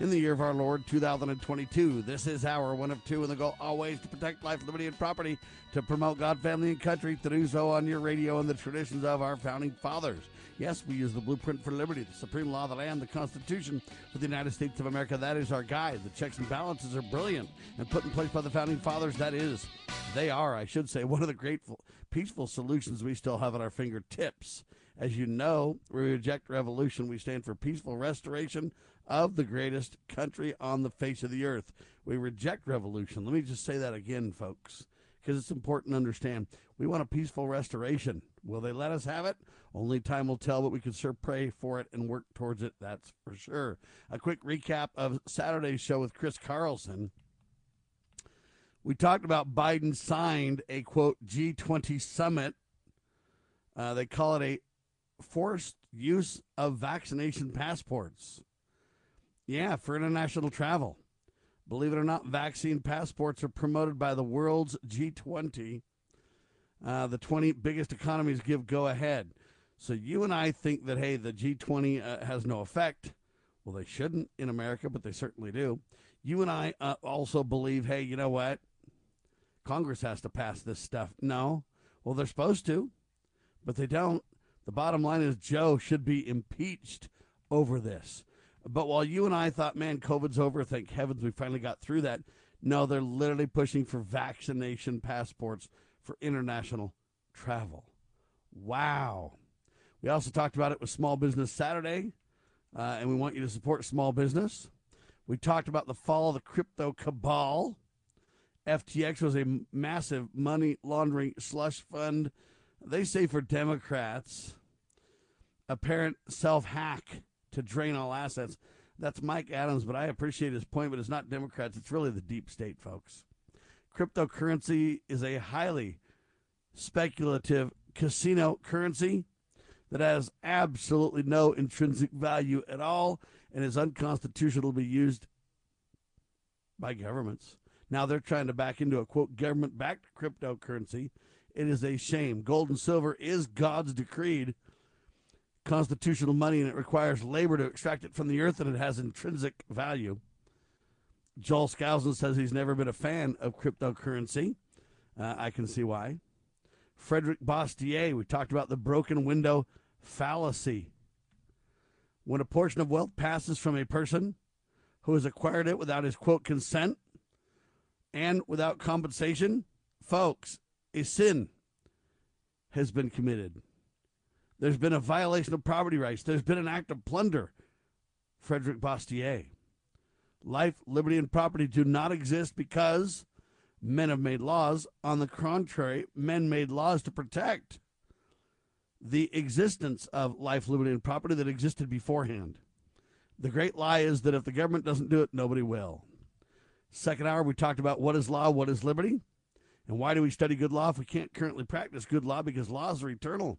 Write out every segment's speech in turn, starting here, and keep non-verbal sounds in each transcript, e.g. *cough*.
in the year of our Lord 2022. This is our one of two, and the goal always to protect life, liberty, and property, to promote God, family, and country, to do so on your radio and the traditions of our founding fathers. Yes, we use the blueprint for liberty, the supreme law of the land, the Constitution for the United States of America. That is our guide. The checks and balances are brilliant and put in place by the founding fathers. That is, they are, I should say, *laughs* one of the grateful, peaceful solutions we still have at our fingertips. As you know, we reject revolution. We stand for peaceful restoration of the greatest country on the face of the earth. We reject revolution. Let me just say that again, folks, because it's important to understand. We want a peaceful restoration. Will they let us have it? Only time will tell, but we can sure pray for it and work towards it, that's for sure. A quick recap of Saturday's show with Chris Carlson. We talked about Biden signed a quote G20 summit. Uh, they call it a forced use of vaccination passports. Yeah, for international travel. Believe it or not, vaccine passports are promoted by the world's G20. Uh, the 20 biggest economies give go ahead. So you and I think that, hey, the G20 uh, has no effect. Well, they shouldn't in America, but they certainly do. You and I uh, also believe, hey, you know what? Congress has to pass this stuff. No. Well, they're supposed to, but they don't. The bottom line is Joe should be impeached over this. But while you and I thought, man, COVID's over, thank heavens we finally got through that. No, they're literally pushing for vaccination passports for international travel. Wow. We also talked about it with Small Business Saturday, uh, and we want you to support small business. We talked about the fall of the crypto cabal. FTX was a massive money laundering slush fund. They say for Democrats, apparent self hack to drain all assets. That's Mike Adams, but I appreciate his point, but it's not Democrats. It's really the deep state, folks. Cryptocurrency is a highly speculative casino currency that has absolutely no intrinsic value at all and is unconstitutional to be used by governments. Now they're trying to back into a quote government backed cryptocurrency. It is a shame. Gold and silver is God's decreed constitutional money and it requires labor to extract it from the earth and it has intrinsic value. Joel Skousen says he's never been a fan of cryptocurrency. Uh, I can see why. Frederick Bastiat, we talked about the broken window fallacy. When a portion of wealth passes from a person who has acquired it without his quote consent and without compensation, folks, a sin has been committed. There's been a violation of property rights. There's been an act of plunder. Frederick Bastiat. Life, liberty, and property do not exist because men have made laws. On the contrary, men made laws to protect the existence of life, liberty, and property that existed beforehand. The great lie is that if the government doesn't do it, nobody will. Second hour, we talked about what is law, what is liberty, and why do we study good law if we can't currently practice good law because laws are eternal.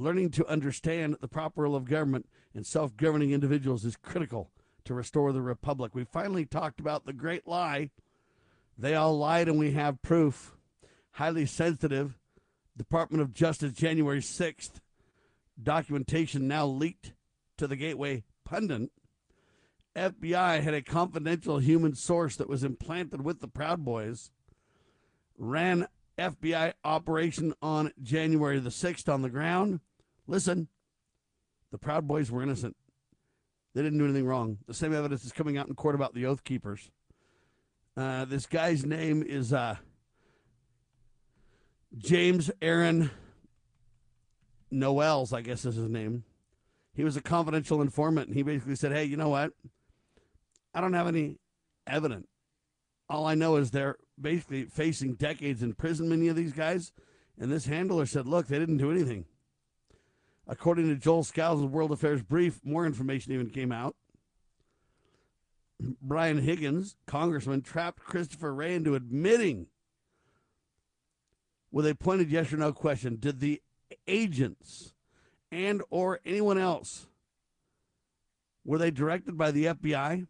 Learning to understand the proper role of government and self governing individuals is critical to restore the republic. We finally talked about the great lie. They all lied, and we have proof. Highly sensitive. Department of Justice, January 6th. Documentation now leaked to the Gateway Pundit. FBI had a confidential human source that was implanted with the Proud Boys, ran FBI operation on January the 6th on the ground, Listen, the Proud Boys were innocent. They didn't do anything wrong. The same evidence is coming out in court about the Oath Keepers. Uh, this guy's name is uh, James Aaron Noels, I guess is his name. He was a confidential informant, and he basically said, "Hey, you know what? I don't have any evidence. All I know is they're basically facing decades in prison. Many of these guys." And this handler said, "Look, they didn't do anything." According to Joel Skousen's World Affairs Brief, more information even came out. *clears throat* Brian Higgins, congressman, trapped Christopher Wray into admitting with a pointed yes or no question did the agents and or anyone else were they directed by the FBI?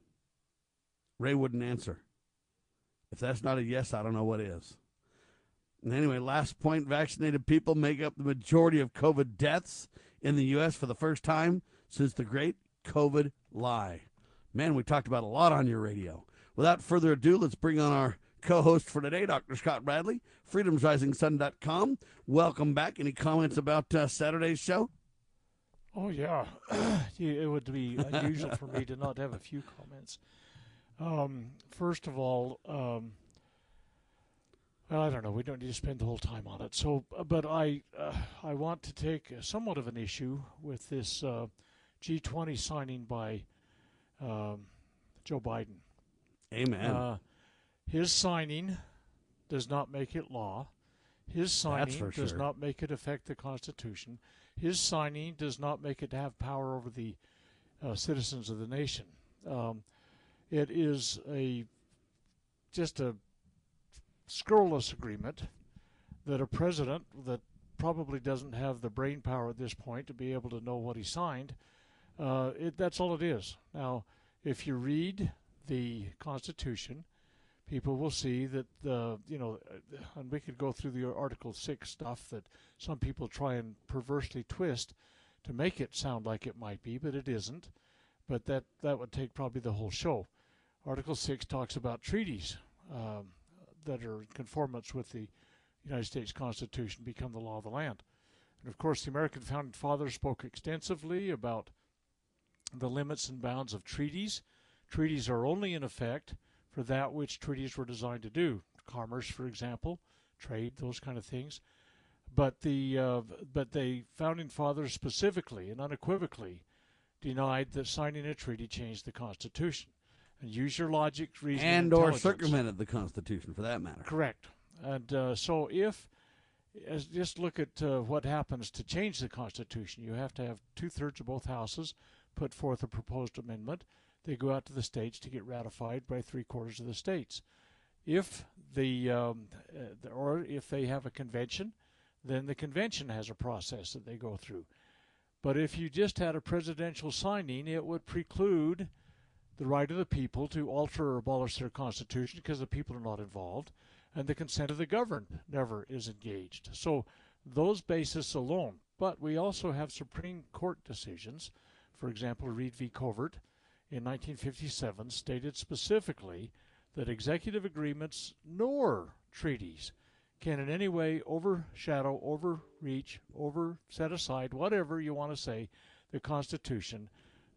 Wray wouldn't answer. If that's not a yes, I don't know what is. And anyway, last point vaccinated people make up the majority of COVID deaths in the U.S. for the first time since the great COVID lie. Man, we talked about a lot on your radio. Without further ado, let's bring on our co host for today, Dr. Scott Bradley, freedomsrisingsun.com. Welcome back. Any comments about uh, Saturday's show? Oh, yeah. *clears throat* it would be unusual for me to not have a few comments. Um, first of all, um, well, I don't know. We don't need to spend the whole time on it. So, uh, but I, uh, I want to take somewhat of an issue with this uh, G20 signing by um, Joe Biden. Amen. Uh, his signing does not make it law. His signing does sure. not make it affect the Constitution. His signing does not make it have power over the uh, citizens of the nation. Um, it is a just a scurrilous agreement that a president that probably doesn't have the brain power at this point to be able to know what he signed. Uh, it, that's all it is. Now, if you read the Constitution, people will see that the you know, and we could go through the Article Six stuff that some people try and perversely twist to make it sound like it might be, but it isn't. But that that would take probably the whole show. Article Six talks about treaties um, that are in conformance with the United States Constitution become the law of the land. And of course, the American founding fathers spoke extensively about the limits and bounds of treaties. Treaties are only in effect for that which treaties were designed to do, commerce, for example, trade, those kind of things. But the uh, but the founding fathers specifically and unequivocally denied that signing a treaty changed the Constitution. And use your logic, reason, and or circumvented the Constitution, for that matter. Correct. And uh, so if as just look at uh, what happens to change the Constitution. You have to have two thirds of both houses put forth a proposed amendment. They go out to the states to get ratified by three quarters of the states. If the um, uh, or if they have a convention, then the convention has a process that they go through. But if you just had a presidential signing, it would preclude the right of the people to alter or abolish their constitution because the people are not involved, and the consent of the governed never is engaged. So those bases alone. But we also have Supreme Court decisions. For example, Reid v. Covert in 1957 stated specifically that executive agreements nor treaties can in any way overshadow, overreach, over set aside, whatever you want to say, the Constitution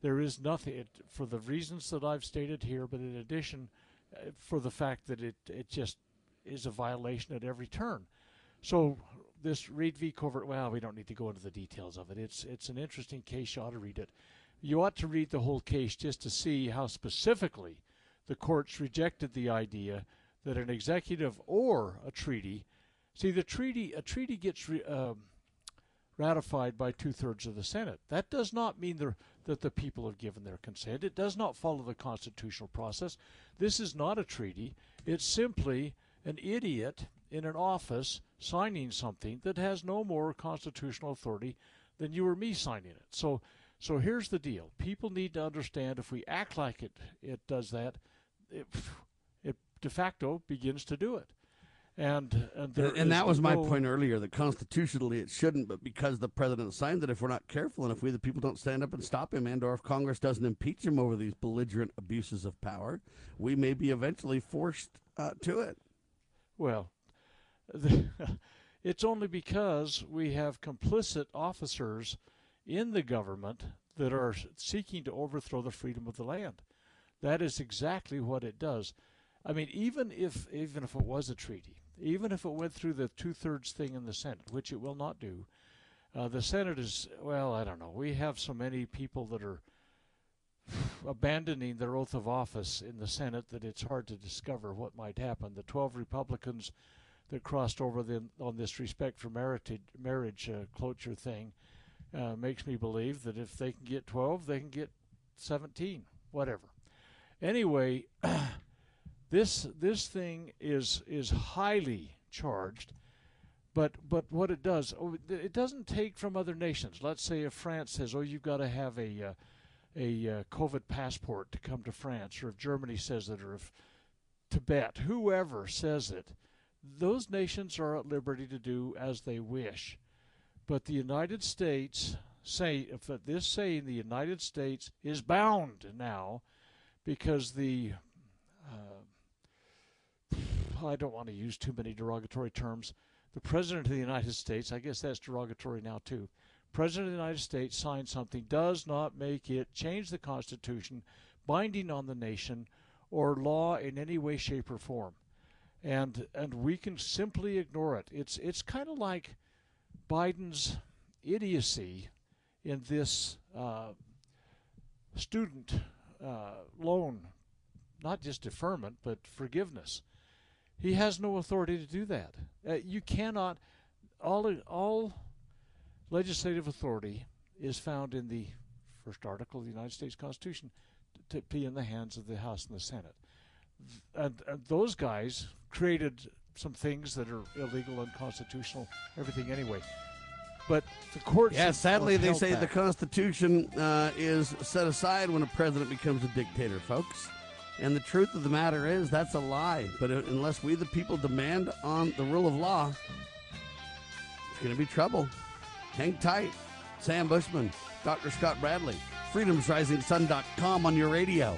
there is nothing it, for the reasons that I've stated here, but in addition, uh, for the fact that it it just is a violation at every turn. So this Reid v. Covert, well, we don't need to go into the details of it. It's it's an interesting case. You ought to read it. You ought to read the whole case just to see how specifically the courts rejected the idea that an executive or a treaty. See, the treaty a treaty gets re, um, ratified by two thirds of the Senate. That does not mean that the people have given their consent. It does not follow the constitutional process. This is not a treaty. It's simply an idiot in an office signing something that has no more constitutional authority than you or me signing it. So so here's the deal. People need to understand if we act like it it does that, it, it de facto begins to do it. And and, and that was my point earlier that constitutionally it shouldn't, but because the president signed it, if we're not careful and if we the people don't stand up and stop him, and or if Congress doesn't impeach him over these belligerent abuses of power, we may be eventually forced uh, to it. Well, the, *laughs* it's only because we have complicit officers in the government that are seeking to overthrow the freedom of the land. That is exactly what it does. I mean, even if even if it was a treaty, even if it went through the two thirds thing in the Senate, which it will not do, uh, the Senate is, well, I don't know. We have so many people that are abandoning their oath of office in the Senate that it's hard to discover what might happen. The 12 Republicans that crossed over the, on this respect for marriage, marriage uh, cloture thing uh, makes me believe that if they can get 12, they can get 17, whatever. Anyway, *clears throat* this this thing is is highly charged, but but what it does, oh, it doesn't take from other nations. Let's say if France says, "Oh, you've got to have a uh, a uh, COVID passport to come to France," or if Germany says it, or if Tibet, whoever says it, those nations are at liberty to do as they wish. But the United States say if this saying the United States is bound now because the uh, I don't want to use too many derogatory terms. The President of the United States, I guess that's derogatory now too. President of the United States signed something does not make it change the Constitution, binding on the nation, or law in any way, shape, or form. And and we can simply ignore it. It's it's kind of like Biden's idiocy in this uh, student uh, loan, not just deferment, but forgiveness. He has no authority to do that. Uh, you cannot. All all legislative authority is found in the first article of the United States Constitution to be in the hands of the House and the Senate. And, and those guys created some things that are illegal, unconstitutional, everything anyway. But the courts. Yeah, sadly, they say back. the Constitution uh, is set aside when a president becomes a dictator, folks. And the truth of the matter is, that's a lie. But uh, unless we, the people, demand on the rule of law, it's going to be trouble. Hang tight. Sam Bushman, Dr. Scott Bradley, freedomsrisingsun.com on your radio.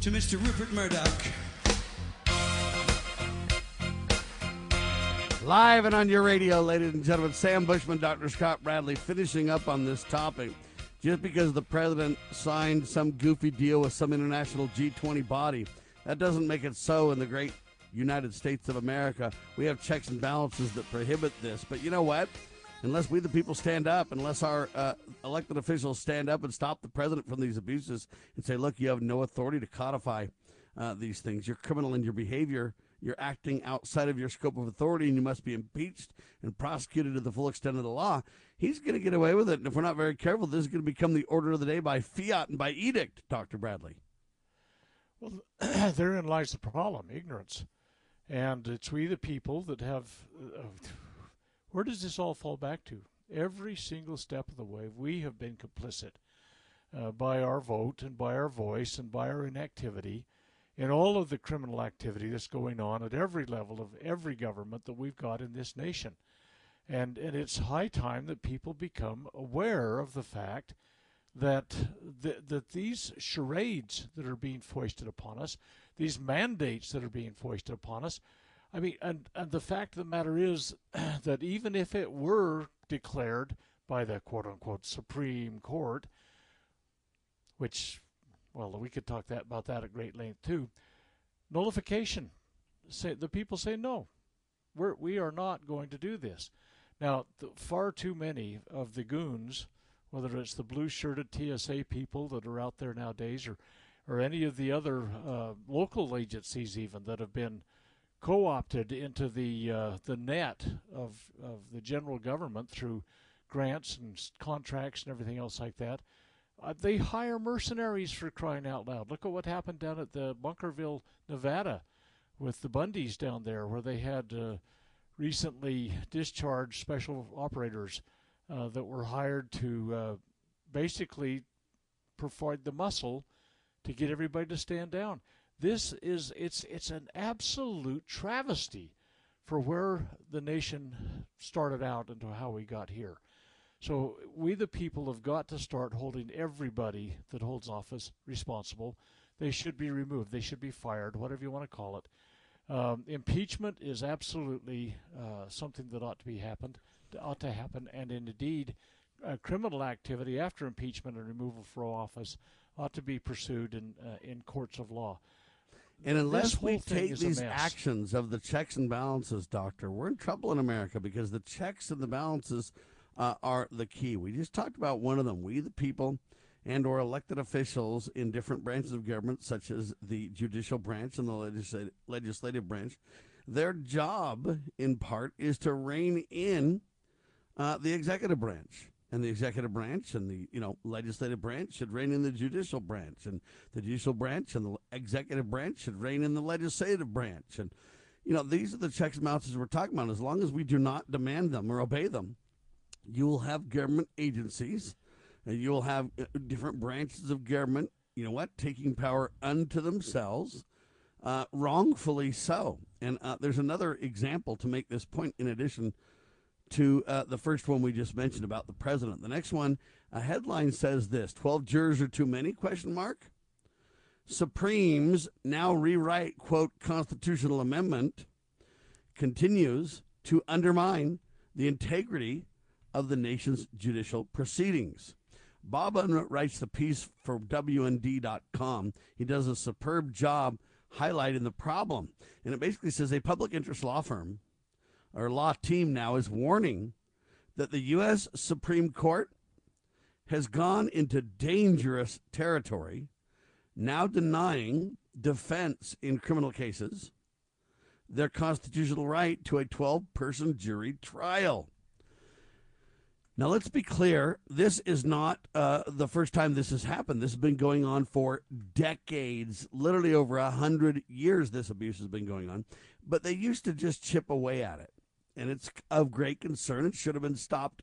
to Mr. Rupert Murdoch. Live and on your radio, ladies and gentlemen, Sam Bushman, Dr. Scott Bradley, finishing up on this topic. Just because the president signed some goofy deal with some international G20 body, that doesn't make it so in the great United States of America. We have checks and balances that prohibit this. But you know what? Unless we, the people, stand up, unless our uh, elected officials stand up and stop the president from these abuses and say, look, you have no authority to codify uh, these things. You're criminal in your behavior. You're acting outside of your scope of authority, and you must be impeached and prosecuted to the full extent of the law. He's going to get away with it. And if we're not very careful, this is going to become the order of the day by fiat and by edict, Dr. Bradley. Well, *clears throat* therein lies the problem ignorance. And it's we, the people, that have. Uh, where does this all fall back to? Every single step of the way, we have been complicit uh, by our vote and by our voice and by our inactivity in all of the criminal activity that's going on at every level of every government that we've got in this nation. And, and it's high time that people become aware of the fact that, that, that these charades that are being foisted upon us, these mandates that are being foisted upon us, I mean, and, and the fact of the matter is *clears throat* that even if it were declared by the quote unquote Supreme Court, which, well, we could talk that about that at great length too, nullification. Say, the people say no, we're, we are not going to do this. Now, the, far too many of the goons, whether it's the blue shirted TSA people that are out there nowadays or, or any of the other uh, local agencies, even that have been co opted into the, uh, the net of, of the general government through grants and contracts and everything else like that. Uh, they hire mercenaries for crying out loud. Look at what happened down at the Bunkerville, Nevada, with the Bundys down there, where they had uh, recently discharged special operators uh, that were hired to uh, basically provide the muscle to get everybody to stand down. This is it's it's an absolute travesty for where the nation started out and to how we got here. So we, the people, have got to start holding everybody that holds office responsible. They should be removed. They should be fired, whatever you want to call it. Um, impeachment is absolutely uh, something that ought to be happened, ought to happen, and indeed, uh, criminal activity after impeachment and removal from office ought to be pursued in uh, in courts of law. And unless we take these actions of the checks and balances, Doctor, we're in trouble in America because the checks and the balances uh, are the key. We just talked about one of them. We, the people, and or elected officials in different branches of government, such as the judicial branch and the legislative, legislative branch, their job, in part, is to rein in uh, the executive branch. And the executive branch and the you know legislative branch should rein in the judicial branch, and the judicial branch and the executive branch should rein in the legislative branch. And you know these are the checks and balances we're talking about. As long as we do not demand them or obey them, you will have government agencies, and you will have uh, different branches of government. You know what? Taking power unto themselves, uh, wrongfully so. And uh, there's another example to make this point. In addition to uh, the first one we just mentioned about the president, the next one, a headline says this: Twelve jurors are too many? Question mark. Supremes now rewrite quote constitutional amendment continues to undermine the integrity of the nation's judicial proceedings. Bob Unruh writes the piece for WND.com. He does a superb job highlighting the problem. And it basically says a public interest law firm or law team now is warning that the U.S. Supreme Court has gone into dangerous territory, now denying defense in criminal cases their constitutional right to a 12 person jury trial. Now, let's be clear. This is not uh, the first time this has happened. This has been going on for decades, literally over a hundred years. This abuse has been going on, but they used to just chip away at it, and it's of great concern. It should have been stopped,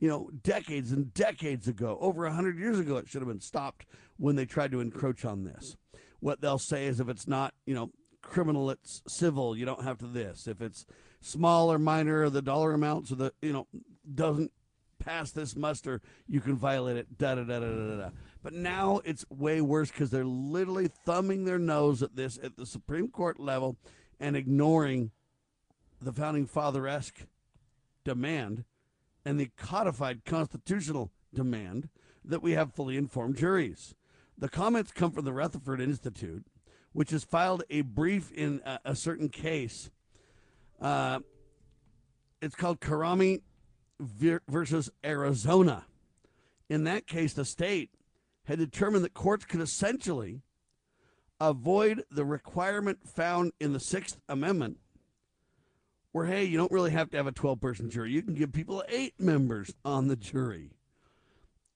you know, decades and decades ago. Over a hundred years ago, it should have been stopped when they tried to encroach on this. What they'll say is, if it's not, you know, criminal, it's civil. You don't have to this. If it's small or minor, the dollar amounts or the, you know, doesn't pass this muster, you can violate it. Da da da da da da. But now it's way worse because they're literally thumbing their nose at this at the Supreme Court level and ignoring the founding father esque demand and the codified constitutional demand that we have fully informed juries. The comments come from the Rutherford Institute, which has filed a brief in a, a certain case. Uh, it's called Khorrami ver- versus Arizona. In that case, the state had determined that courts could essentially avoid the requirement found in the Sixth Amendment, where, hey, you don't really have to have a 12 person jury. You can give people eight members on the jury.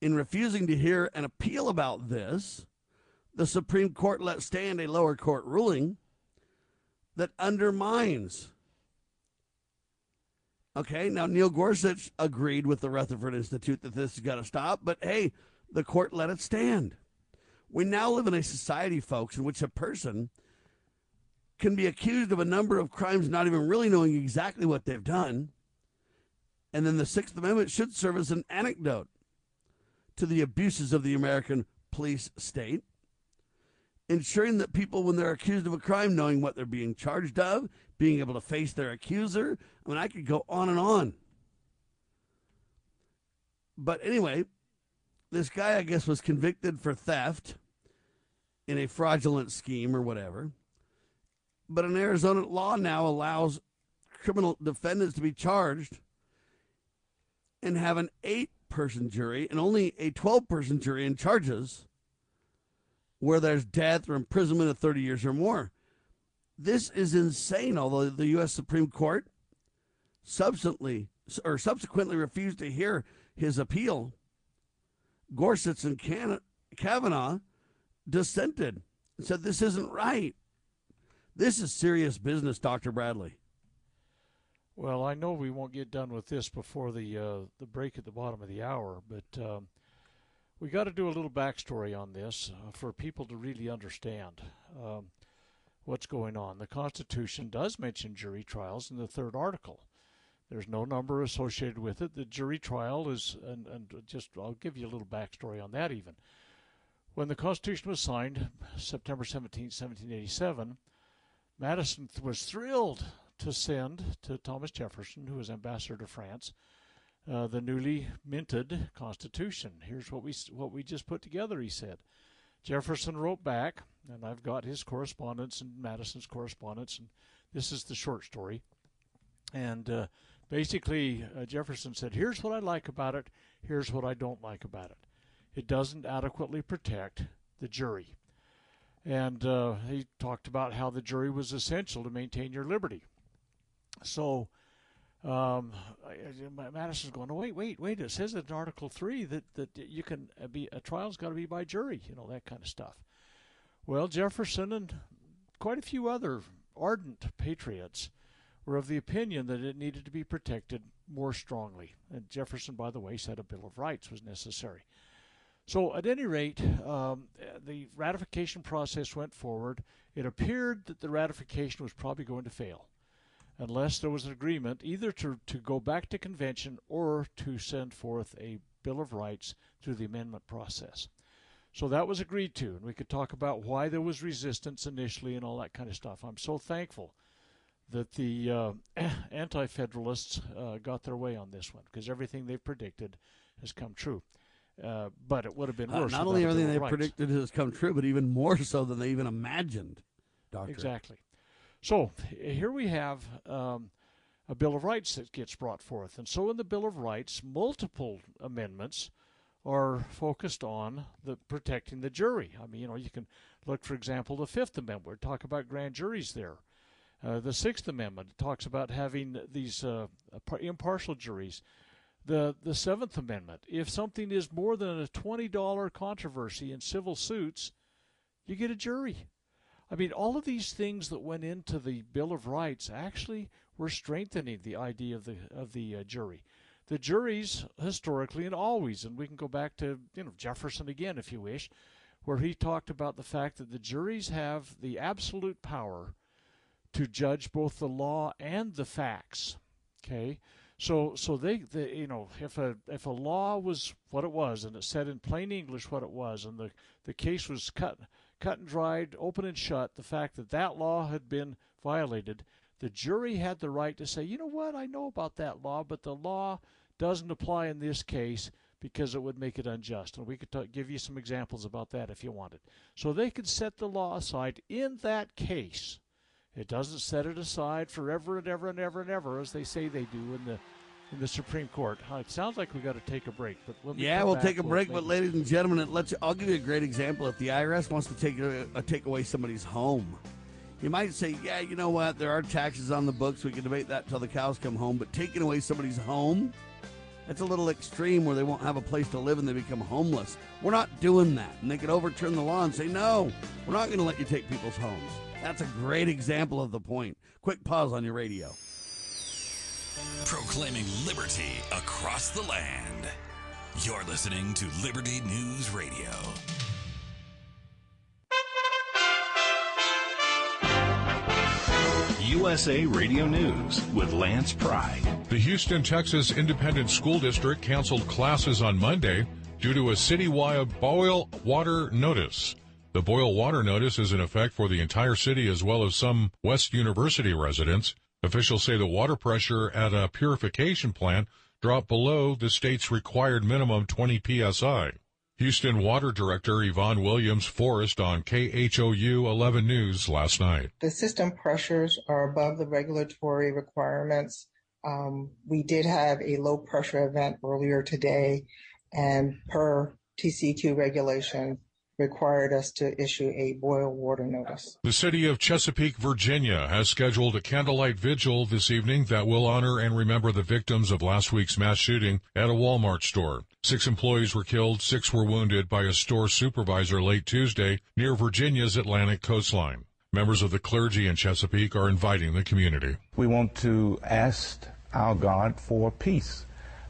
In refusing to hear an appeal about this, the Supreme Court let stand a lower court ruling that undermines Okay, now Neil Gorsuch agreed with the Rutherford Institute that this has got to stop, but hey, the court let it stand. We now live in a society, folks, in which a person can be accused of a number of crimes, not even really knowing exactly what they've done, And then the Sixth Amendment should serve as an anecdote to the abuses of the American police state, ensuring that people, when they're accused of a crime, knowing what they're being charged of, being able to face their accuser. I mean, I could go on and on. But anyway, this guy, I guess, was convicted for theft in a fraudulent scheme or whatever. But an Arizona law now allows criminal defendants to be charged and have an eight person jury and only a 12 person jury in charges where there's death or imprisonment of 30 years or more. This is insane, although the U.S. Supreme Court subsequently, or subsequently refused to hear his appeal. Gorsuch and Kavanaugh dissented and said, This isn't right. This is serious business, Dr. Bradley. Well, I know we won't get done with this before the uh, the break at the bottom of the hour, but um, we got to do a little backstory on this uh, for people to really understand um, what's going on. The Constitution does mention jury trials in the third article. There's no number associated with it. The jury trial is, and, and just I'll give you a little backstory on that even. When the Constitution was signed, September 17, 1787, Madison was thrilled to send to Thomas Jefferson, who was ambassador to France, uh, the newly minted Constitution. Here's what we what we just put together. He said. Jefferson wrote back, and I've got his correspondence and Madison's correspondence, and this is the short story. And uh, basically, uh, Jefferson said, "Here's what I like about it. Here's what I don't like about it. It doesn't adequately protect the jury." And uh, he talked about how the jury was essential to maintain your liberty. So um, Madison's going, oh, wait, wait, wait. It says in Article Three that that you can be a trial's got to be by jury, you know that kind of stuff. Well, Jefferson and quite a few other ardent patriots were of the opinion that it needed to be protected more strongly. And Jefferson, by the way, said a Bill of Rights was necessary. So, at any rate, um, the ratification process went forward. It appeared that the ratification was probably going to fail unless there was an agreement either to, to go back to convention or to send forth a Bill of Rights through the amendment process. So that was agreed to, and we could talk about why there was resistance initially and all that kind of stuff. I'm so thankful that the uh, *clears throat* anti federalists uh, got their way on this one because everything they predicted has come true. Uh, but it would have been uh, worse. not only everything they predicted has come true, but even more so than they even imagined. Doctor. Exactly. So here we have um, a Bill of Rights that gets brought forth. And so in the Bill of Rights, multiple amendments are focused on the protecting the jury. I mean, you know, you can look, for example, the Fifth Amendment. We talk about grand juries there. Uh, the Sixth Amendment talks about having these uh, impartial juries. The the Seventh Amendment, if something is more than a twenty dollar controversy in civil suits, you get a jury. I mean, all of these things that went into the Bill of Rights actually were strengthening the idea of the of the uh, jury. The juries historically and always, and we can go back to you know Jefferson again if you wish, where he talked about the fact that the juries have the absolute power to judge both the law and the facts. Okay, so so they, they you know if a if a law was what it was and it said in plain English what it was and the the case was cut cut and dried, open and shut, the fact that that law had been violated, the jury had the right to say, you know what, I know about that law, but the law doesn't apply in this case because it would make it unjust. And we could give you some examples about that if you wanted. So they could set the law aside in that case. It doesn't set it aside forever and ever and ever and ever, as they say they do in the in the Supreme Court. it sounds like we got to take a break, but we yeah, we'll take a break. But ladies and gentlemen, it lets you, I'll give you a great example. If the IRS wants to take a, a, take away somebody's home, you might say, yeah, you know what? There are taxes on the books. We can debate that till the cows come home. But taking away somebody's home, that's a little extreme where they won't have a place to live and they become homeless. We're not doing that. And they could overturn the law and say, no, we're not going to let you take people's homes. That's a great example of the point. Quick pause on your radio. Proclaiming liberty across the land. You're listening to Liberty News Radio. USA Radio News with Lance Pride. The Houston, Texas Independent School District canceled classes on Monday due to a citywide boil water notice. The boil water notice is in effect for the entire city as well as some West University residents. Officials say the water pressure at a purification plant dropped below the state's required minimum 20 psi. Houston Water Director Yvonne Williams Forrest on KHOU 11 News last night. The system pressures are above the regulatory requirements. Um, we did have a low pressure event earlier today, and per TCEQ regulation, required us to issue a boil water notice. The city of Chesapeake, Virginia has scheduled a candlelight vigil this evening that will honor and remember the victims of last week's mass shooting at a Walmart store. Six employees were killed, six were wounded by a store supervisor late Tuesday near Virginia's Atlantic coastline. Members of the clergy in Chesapeake are inviting the community. We want to ask our God for peace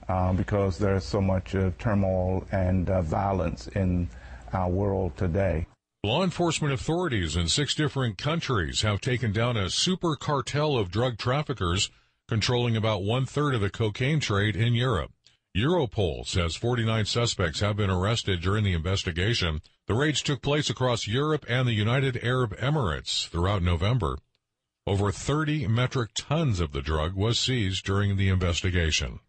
uh, because there's so much uh, turmoil and uh, violence in our world today. Law enforcement authorities in six different countries have taken down a super cartel of drug traffickers controlling about one third of the cocaine trade in Europe. Europol says 49 suspects have been arrested during the investigation. The raids took place across Europe and the United Arab Emirates throughout November. Over 30 metric tons of the drug was seized during the investigation.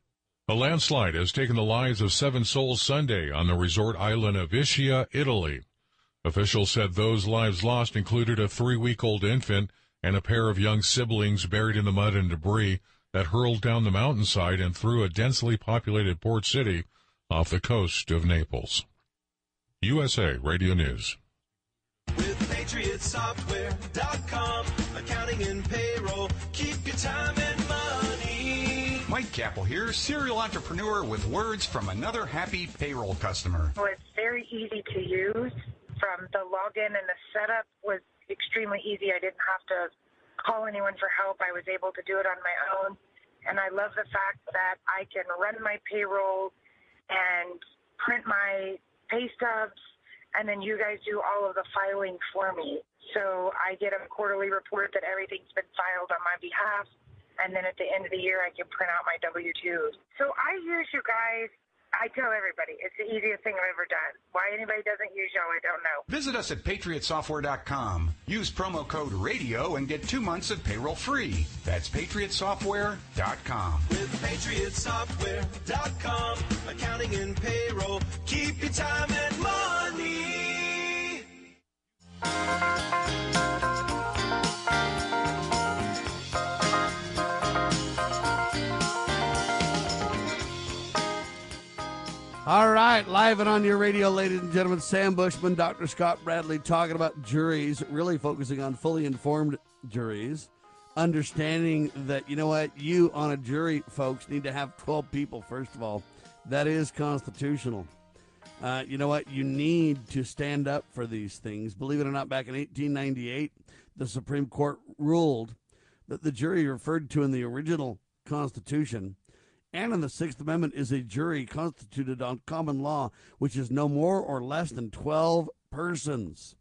A landslide has taken the lives of seven souls Sunday on the resort island of Ischia, Italy. Officials said those lives lost included a three-week-old infant and a pair of young siblings buried in the mud and debris that hurled down the mountainside and through a densely populated port city off the coast of Naples. USA Radio News. With PatriotSoftware.com, accounting and payroll, keep your time and. Mike Kappel here, serial entrepreneur with words from another happy payroll customer. It's very easy to use. From the login and the setup was extremely easy. I didn't have to call anyone for help. I was able to do it on my own. And I love the fact that I can run my payroll and print my pay stubs, and then you guys do all of the filing for me. So I get a quarterly report that everything's been filed on my behalf and then at the end of the year I can print out my W-2s. So I use you guys. I tell everybody it's the easiest thing I've ever done. Why anybody doesn't use y'all, I don't know. Visit us at patriotsoftware.com. Use promo code RADIO and get two months of payroll free. That's patriotsoftware.com. With PatriotSoftware.com, accounting and payroll, keep your time and money. All right, live and on your radio, ladies and gentlemen, Sam Bushman, Dr. Scott Bradley talking about juries, really focusing on fully informed juries, understanding that, you know what, you on a jury, folks, need to have 12 people, first of all. That is constitutional. Uh, you know what, you need to stand up for these things. Believe it or not, back in 1898, the Supreme Court ruled that the jury referred to in the original Constitution and in the Sixth Amendment is a jury constituted on common law, which is no more or less than 12 persons.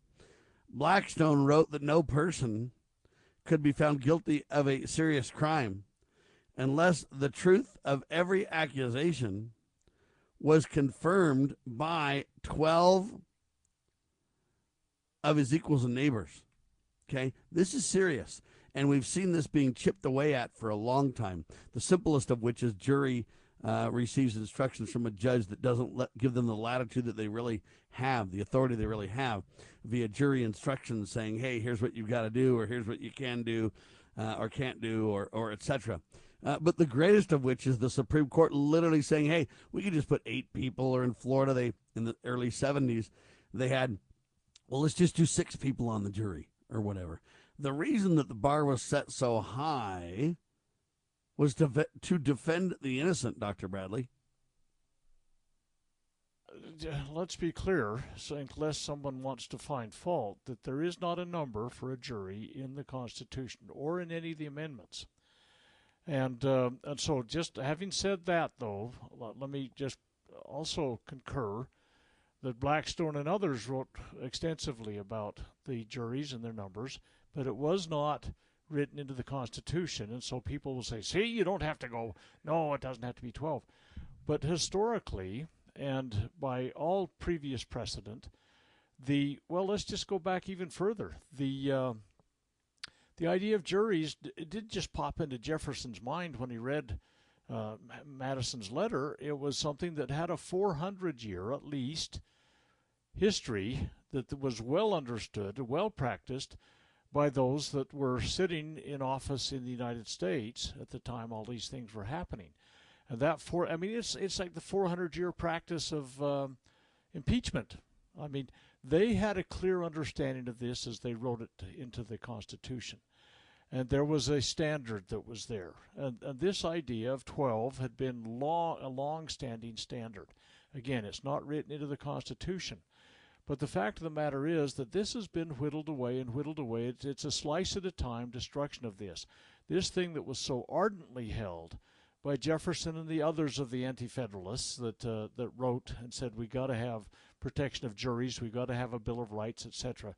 Blackstone wrote that no person could be found guilty of a serious crime unless the truth of every accusation was confirmed by 12 of his equals and neighbors. Okay? This is serious. And we've seen this being chipped away at for a long time. The simplest of which is jury uh, receives instructions from a judge that doesn't let, give them the latitude that they really have, the authority they really have, via jury instructions saying, "Hey, here's what you've got to do, or here's what you can do, uh, or can't do, or or etc." Uh, but the greatest of which is the Supreme Court literally saying, "Hey, we could just put eight people." Or in Florida, they in the early '70s, they had, well, let's just do six people on the jury or whatever the reason that the bar was set so high was to to defend the innocent, Dr. Bradley. Let's be clear, unless someone wants to find fault, that there is not a number for a jury in the Constitution or in any of the amendments. And uh, and so, just having said that, though, let me just also concur that Blackstone and others wrote extensively about the juries and their numbers but it was not written into the Constitution. And so people will say, see, you don't have to go. No, it doesn't have to be 12. But historically, and by all previous precedent, the well, let's just go back even further. The uh, the idea of juries did just pop into Jefferson's mind when he read uh, Madison's letter. It was something that had a 400 year at least history that was well understood, well practiced by those that were sitting in office in the United States at the time all these things were happening. And that for I mean it's it's like the 400 year practice of um, impeachment. I mean they had a clear understanding of this as they wrote it into the Constitution. And there was a standard that was there. And, and this idea of 12 had been long, a long standing standard. Again, it's not written into the Constitution. But the fact of the matter is that this has been whittled away and whittled away. It's, it's a slice at a time destruction of this. This thing that was so ardently held by Jefferson and the others of the Anti-Federalists that uh, that wrote and said we got to have protection of juries, we got to have a Bill of Rights, etc.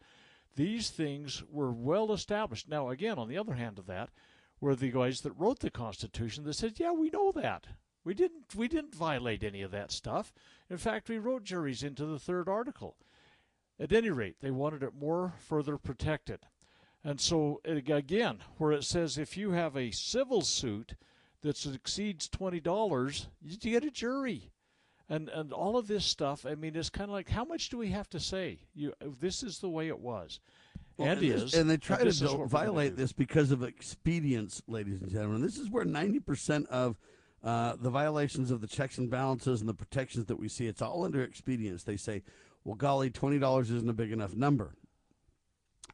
These things were well established. Now, again, on the other hand of that, were the guys that wrote the Constitution that said, "Yeah, we know that. We didn't we didn't violate any of that stuff. In fact, we wrote juries into the third article." At any rate, they wanted it more further protected. And so, again, where it says if you have a civil suit that exceeds $20, you get a jury. And, and all of this stuff, I mean, it's kind of like, how much do we have to say? You, this is the way it was. Well, and, and is. and they try and to violate this because of expedience, ladies and gentlemen. This is where 90% of uh, the violations of the checks and balances and the protections that we see, it's all under expedience. They say, well, golly, twenty dollars isn't a big enough number,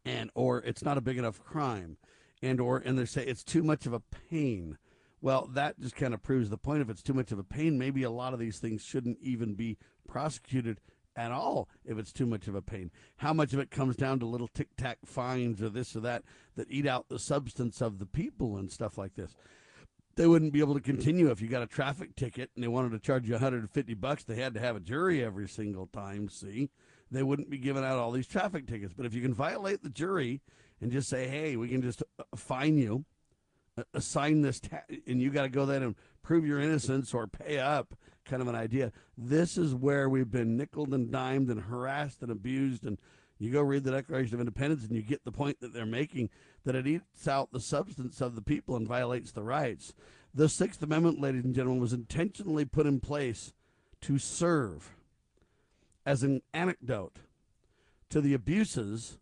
and or it's not a big enough crime, and or and they say it's too much of a pain. Well, that just kind of proves the point. If it's too much of a pain, maybe a lot of these things shouldn't even be prosecuted at all if it's too much of a pain. How much of it comes down to little tic tac fines or this or that that eat out the substance of the people and stuff like this they wouldn't be able to continue if you got a traffic ticket and they wanted to charge you 150 bucks they had to have a jury every single time see? They wouldn't be giving out all these traffic tickets. But if you can violate the jury and just say hey we can just uh, fine you assign this ta- and you got to go then and prove your innocence or pay up kind of an idea this is where we've been nickled and dimed and harassed and abused. And you go read the Declaration of Independence and you get the point that they're making that it eats out the substance of the people and violates the rights. The Sixth Amendment, ladies and gentlemen, was intentionally put in place to serve as an anecdote to the abuses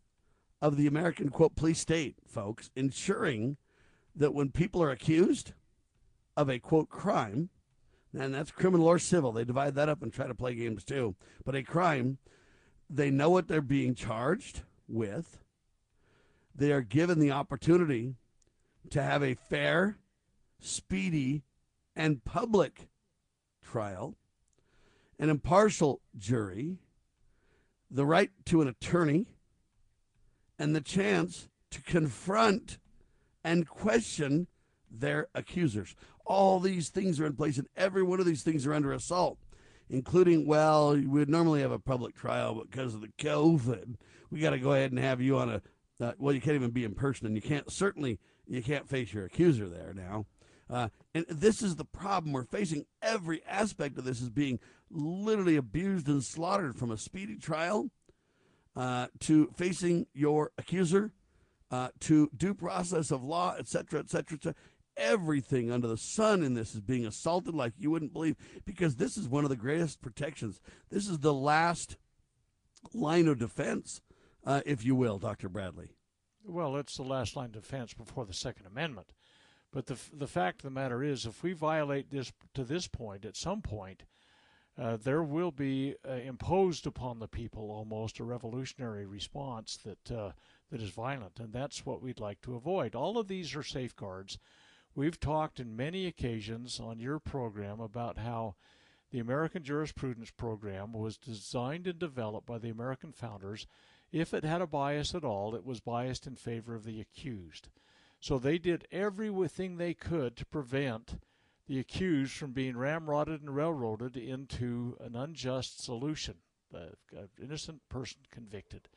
of the American, quote, police state, folks, ensuring that when people are accused of a, quote, crime, and that's criminal or civil, they divide that up and try to play games too, but a crime they know what they're being charged with. They are given the opportunity to have a fair, speedy, and public trial, an impartial jury, the right to an attorney, and the chance to confront and question their accusers. All these things are in place, and every one of these things are under assault including, well, we would normally have a public trial, but because of the COVID, we got to go ahead and have you on a, uh, well, you can't even be in person, and you can't, certainly, you can't face your accuser there now. Uh, and this is the problem we're facing. Every aspect of this is being literally abused and slaughtered from a speedy trial uh, to facing your accuser uh, to due process of law, etc., etc., et cetera, et cetera everything under the sun in this is being assaulted like you wouldn't believe because this is one of the greatest protections. This is the last line of defense, uh, if you will, Dr. Bradley. Well, it's the last line of defense before the Second Amendment. But the, the fact of the matter is, if we violate this to this point, at some point, uh, there will be uh, imposed upon the people almost a revolutionary response that uh, that is violent, and that's what we'd like to avoid. All of these are safeguards We've talked in many occasions on your program about how the American Jurisprudence Program was designed and developed by the American founders. If it had a bias at all, it was biased in favor of the accused. So they did everything they could to prevent the accused from being ramrodded and railroaded into an unjust solution, an innocent person convicted.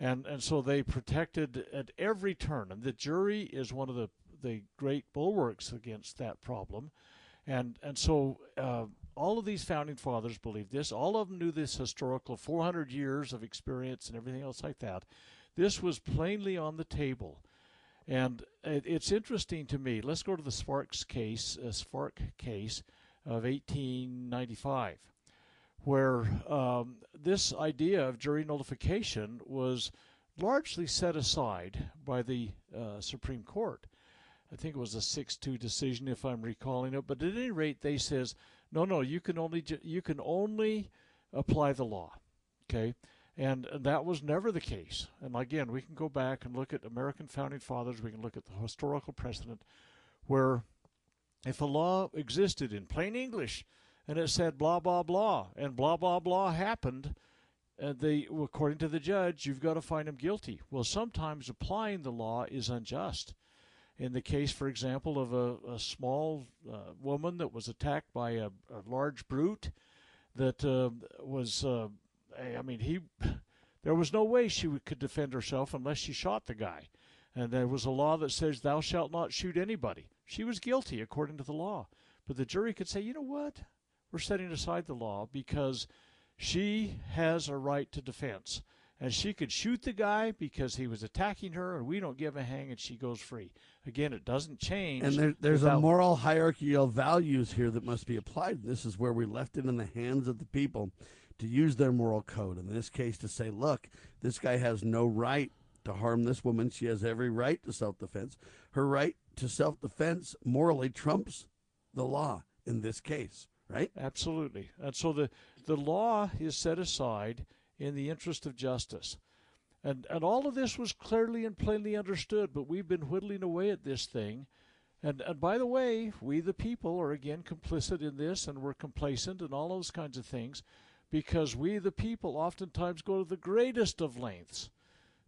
and and so they protected at every turn. And the jury is one of the the great bulwarks against that problem, and and so. Uh, all of these founding fathers believed this. All of them knew this historical 400 years of experience and everything else like that. This was plainly on the table. And it's interesting to me. Let's go to the Sparks case, uh, Spark case of 1895, where um, this idea of jury nullification was largely set aside by the uh, Supreme Court. I think it was a 6-2 decision, if I'm recalling it. But at any rate, they says, no, no, you can only you can only apply the law. Okay, and that was never the case. And again, we can go back and look at American founding fathers. We can look at the historical precedent where if a law existed in plain English and it said blah blah blah and blah blah blah happened, and they according to the judge, you've got to find him guilty. Well, sometimes applying the law is unjust. In the case, for example, of a, a small uh, woman that was attacked by a, a large brute that uh, was uh, I mean, he *laughs* there was no way she could defend herself unless she shot the guy. And there was a law that says thou shalt not shoot anybody. She was guilty according to the law. But the jury could say, you know what? We're setting aside the law because she has a right to defense. And she could shoot the guy because he was attacking her, and we don't give a hang, and she goes free. Again, it doesn't change. And there, there's without- a moral hierarchy of values here that must be applied. This is where we left it in the hands of the people to use their moral code. In this case, to say, look, this guy has no right to harm this woman. She has every right to self defense. Her right to self defense morally trumps the law in this case, right? Absolutely. And so the, the law is set aside in the interest of justice. And, and all of this was clearly and plainly understood, but we've been whittling away at this thing. And, and by the way, we the people are again complicit in this and we're complacent and all those kinds of things because we the people oftentimes go to the greatest of lengths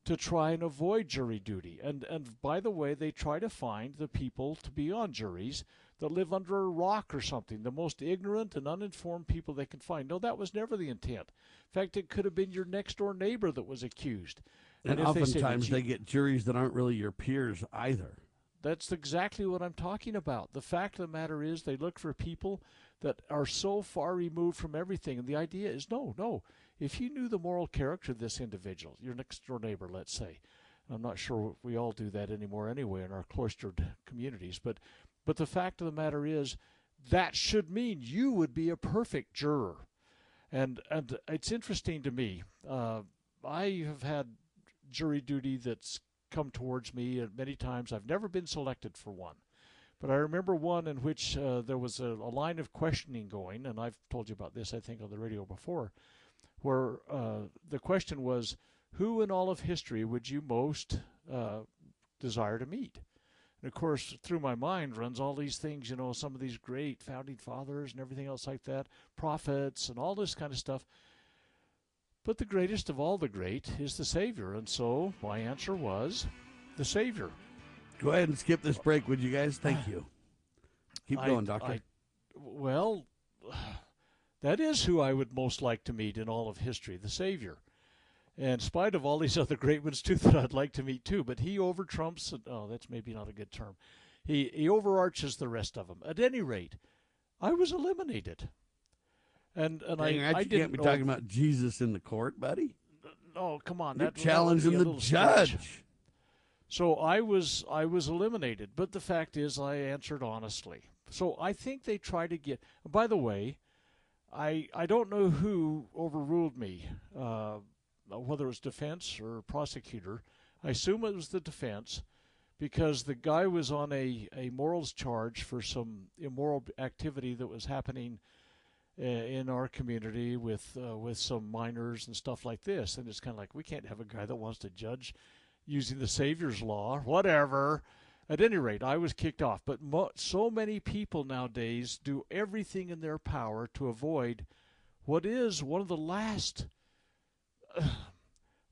to try and avoid jury duty. And and by the way, they try to find the people to be on juries that live under a rock or something, the most ignorant and uninformed people they can find. No, that was never the intent. In fact, it could have been your next door neighbor that was accused. And, if they say, oftentimes they get juries that aren't really your peers either. that's exactly what I'm talking about. The fact of the matter is, they look for people that are so far removed from everything. And the idea is no, no. If you knew the moral character of this individual, your next door neighbor, let's say, I'm not sure we all do that anymore anyway in our cloistered communities, but but the fact of the matter is that should mean you would be a perfect juror. And and it's interesting to me. Uh, I have had jury duty that's come towards me many times. I've never been selected for one. But I remember one in which uh, there was a, a line of questioning going, and I've told you about this, I think, on the radio before, where uh, the question was, who in all of history would you most uh, desire to meet? And of course, through my mind runs all these things, you know, some of these great founding fathers and everything else like that, prophets and all this kind of stuff. But the greatest of all the great is the Savior. And so my answer was the Savior. Go ahead and skip this break, would you guys? Thank *sighs* you. Keep I- going, Doctor. I- well, *sighs* that is who I would most like to meet in all of history, the Savior. In spite of all these *laughs* other great ones too that I'd like to meet too, but he over trumps. Oh, that's maybe not a good term. He he overarches the rest of them. At any rate, I was eliminated, and and Dang, I I you didn't can't be talking about Jesus in the court, buddy. Oh, come on! You're that, challenging the little stretch. judge. So I was I was eliminated, but the fact is I answered honestly. So I think they try to get. By the way, I I don't know who overruled me, uh, whether it was defense or prosecutor. I assume it was the defense, because the guy was on a a morals charge for some immoral activity that was happening uh, in our community with uh, with some minors and stuff like this. And it's kind of like we can't have a guy that wants to judge using the Savior's law, whatever. At any rate, I was kicked off. But mo- so many people nowadays do everything in their power to avoid what is one of the last,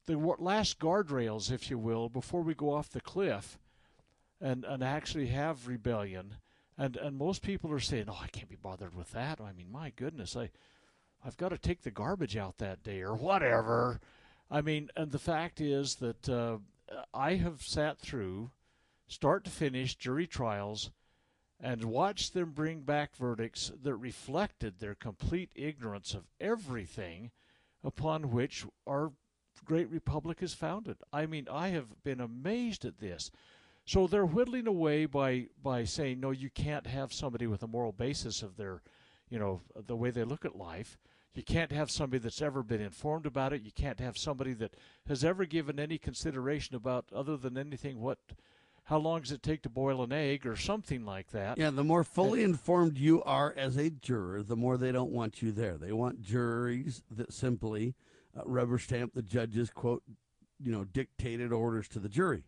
the last guardrails, if you will, before we go off the cliff, and and actually have rebellion. And and most people are saying, "Oh, I can't be bothered with that." I mean, my goodness, I, I've got to take the garbage out that day or whatever. I mean, and the fact is that uh, I have sat through, start to finish, jury trials and watched them bring back verdicts that reflected their complete ignorance of everything upon which our great republic is founded. I mean, I have been amazed at this. So they're whittling away by by saying no, you can't have somebody with a moral basis of their, you know, the way they look at life. You can't have somebody that's ever been informed about it. You can't have somebody that has ever given any consideration about other than anything what how long does it take to boil an egg or something like that. Yeah, the more fully informed you are as a juror, the more they don't want you there. They want juries that simply uh, rubber stamp the judge's quote, you know, dictated orders to the jury.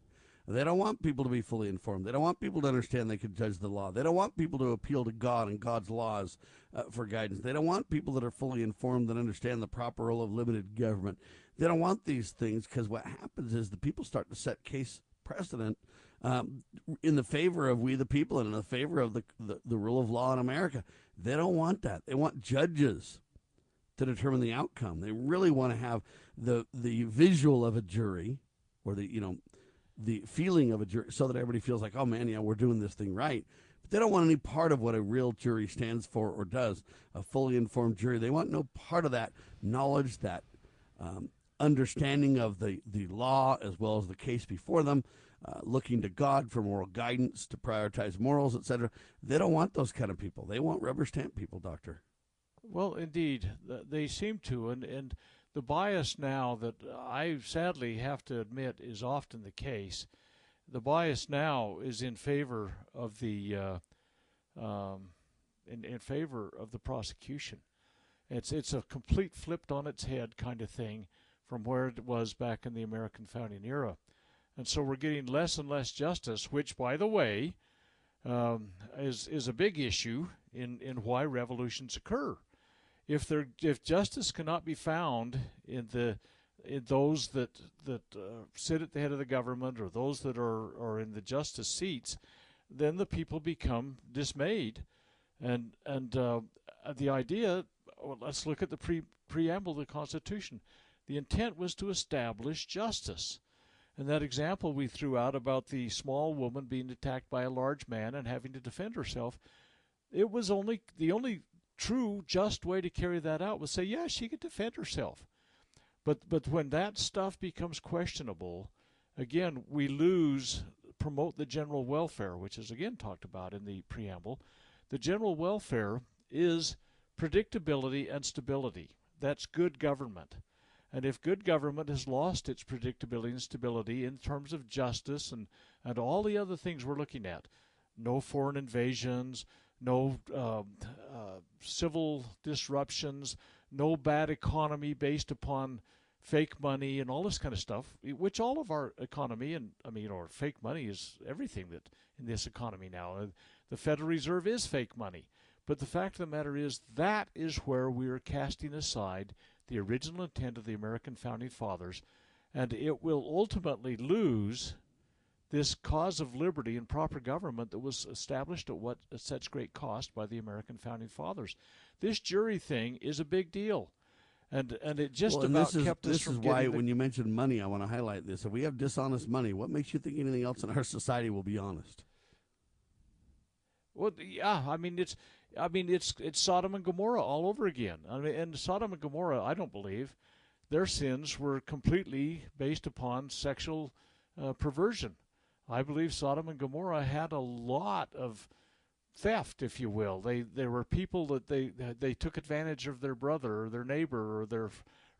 They don't want people to be fully informed. They don't want people to understand they can judge the law. They don't want people to appeal to God and God's laws uh, for guidance. They don't want people that are fully informed and understand the proper role of limited government. They don't want these things because what happens is the people start to set case precedent um, in the favor of we the people and in the favor of the, the, the rule of law in America. They don't want that. They want judges to determine the outcome. They really want to have the the visual of a jury, or the you know the feeling of a jury so that everybody feels like, oh man, yeah, we're doing this thing right. But they don't want any part of what a real jury stands for or does. A fully informed jury. They want no part of that knowledge, that um, understanding of the, the law as well as the case before them, uh, looking to God for moral guidance, to prioritize morals, etc. They don't want those kind of people. They want rubber stamp people, Doctor. Well, indeed, they seem to, and and the bias now that I sadly have to admit is often the case. The bias now is in favor of the uh, um, in, in favor of the prosecution. It's it's a complete flipped on its head kind of thing from where it was back in the American founding era, and so we're getting less and less justice. Which, by the way, um, is is a big issue in in why revolutions occur if there if justice cannot be found in the in those that that uh, sit at the head of the government or those that are are in the justice seats, then the people become dismayed, and and uh, the idea. Well, let's look at the pre- preamble of the Constitution. The intent was to establish justice. And that example we threw out about the small woman being attacked by a large man and having to defend herself, it was only the only true, just way to carry that out was say, yeah, she could defend herself. But but when that stuff becomes questionable, again, we lose promote the general welfare, which is again talked about in the preamble. The general welfare is predictability and stability. That's good government. And if good government has lost its predictability and stability in terms of justice and, and all the other things we're looking at, no foreign invasions, no uh, uh, civil disruptions, no bad economy based upon fake money and all this kind of stuff, which all of our economy and I mean, or fake money is everything that in this economy now. Uh, the Federal Reserve is fake money. But the fact of the matter is, that is where we are casting aside the original intent of the American founding fathers, and it will ultimately lose this cause of liberty and proper government that was established at what at such great cost by the American founding fathers. This jury thing is a big deal. And, and it just well, about this is, kept this us from is why when you mentioned money, I want to highlight this. If we have dishonest money, what makes you think anything else in our society will be honest? Well, yeah, I mean it's, I mean it's it's Sodom and Gomorrah all over again. I mean, and Sodom and Gomorrah, I don't believe their sins were completely based upon sexual uh, perversion. I believe Sodom and Gomorrah had a lot of theft, if you will. They there were people that they they took advantage of their brother or their neighbor or their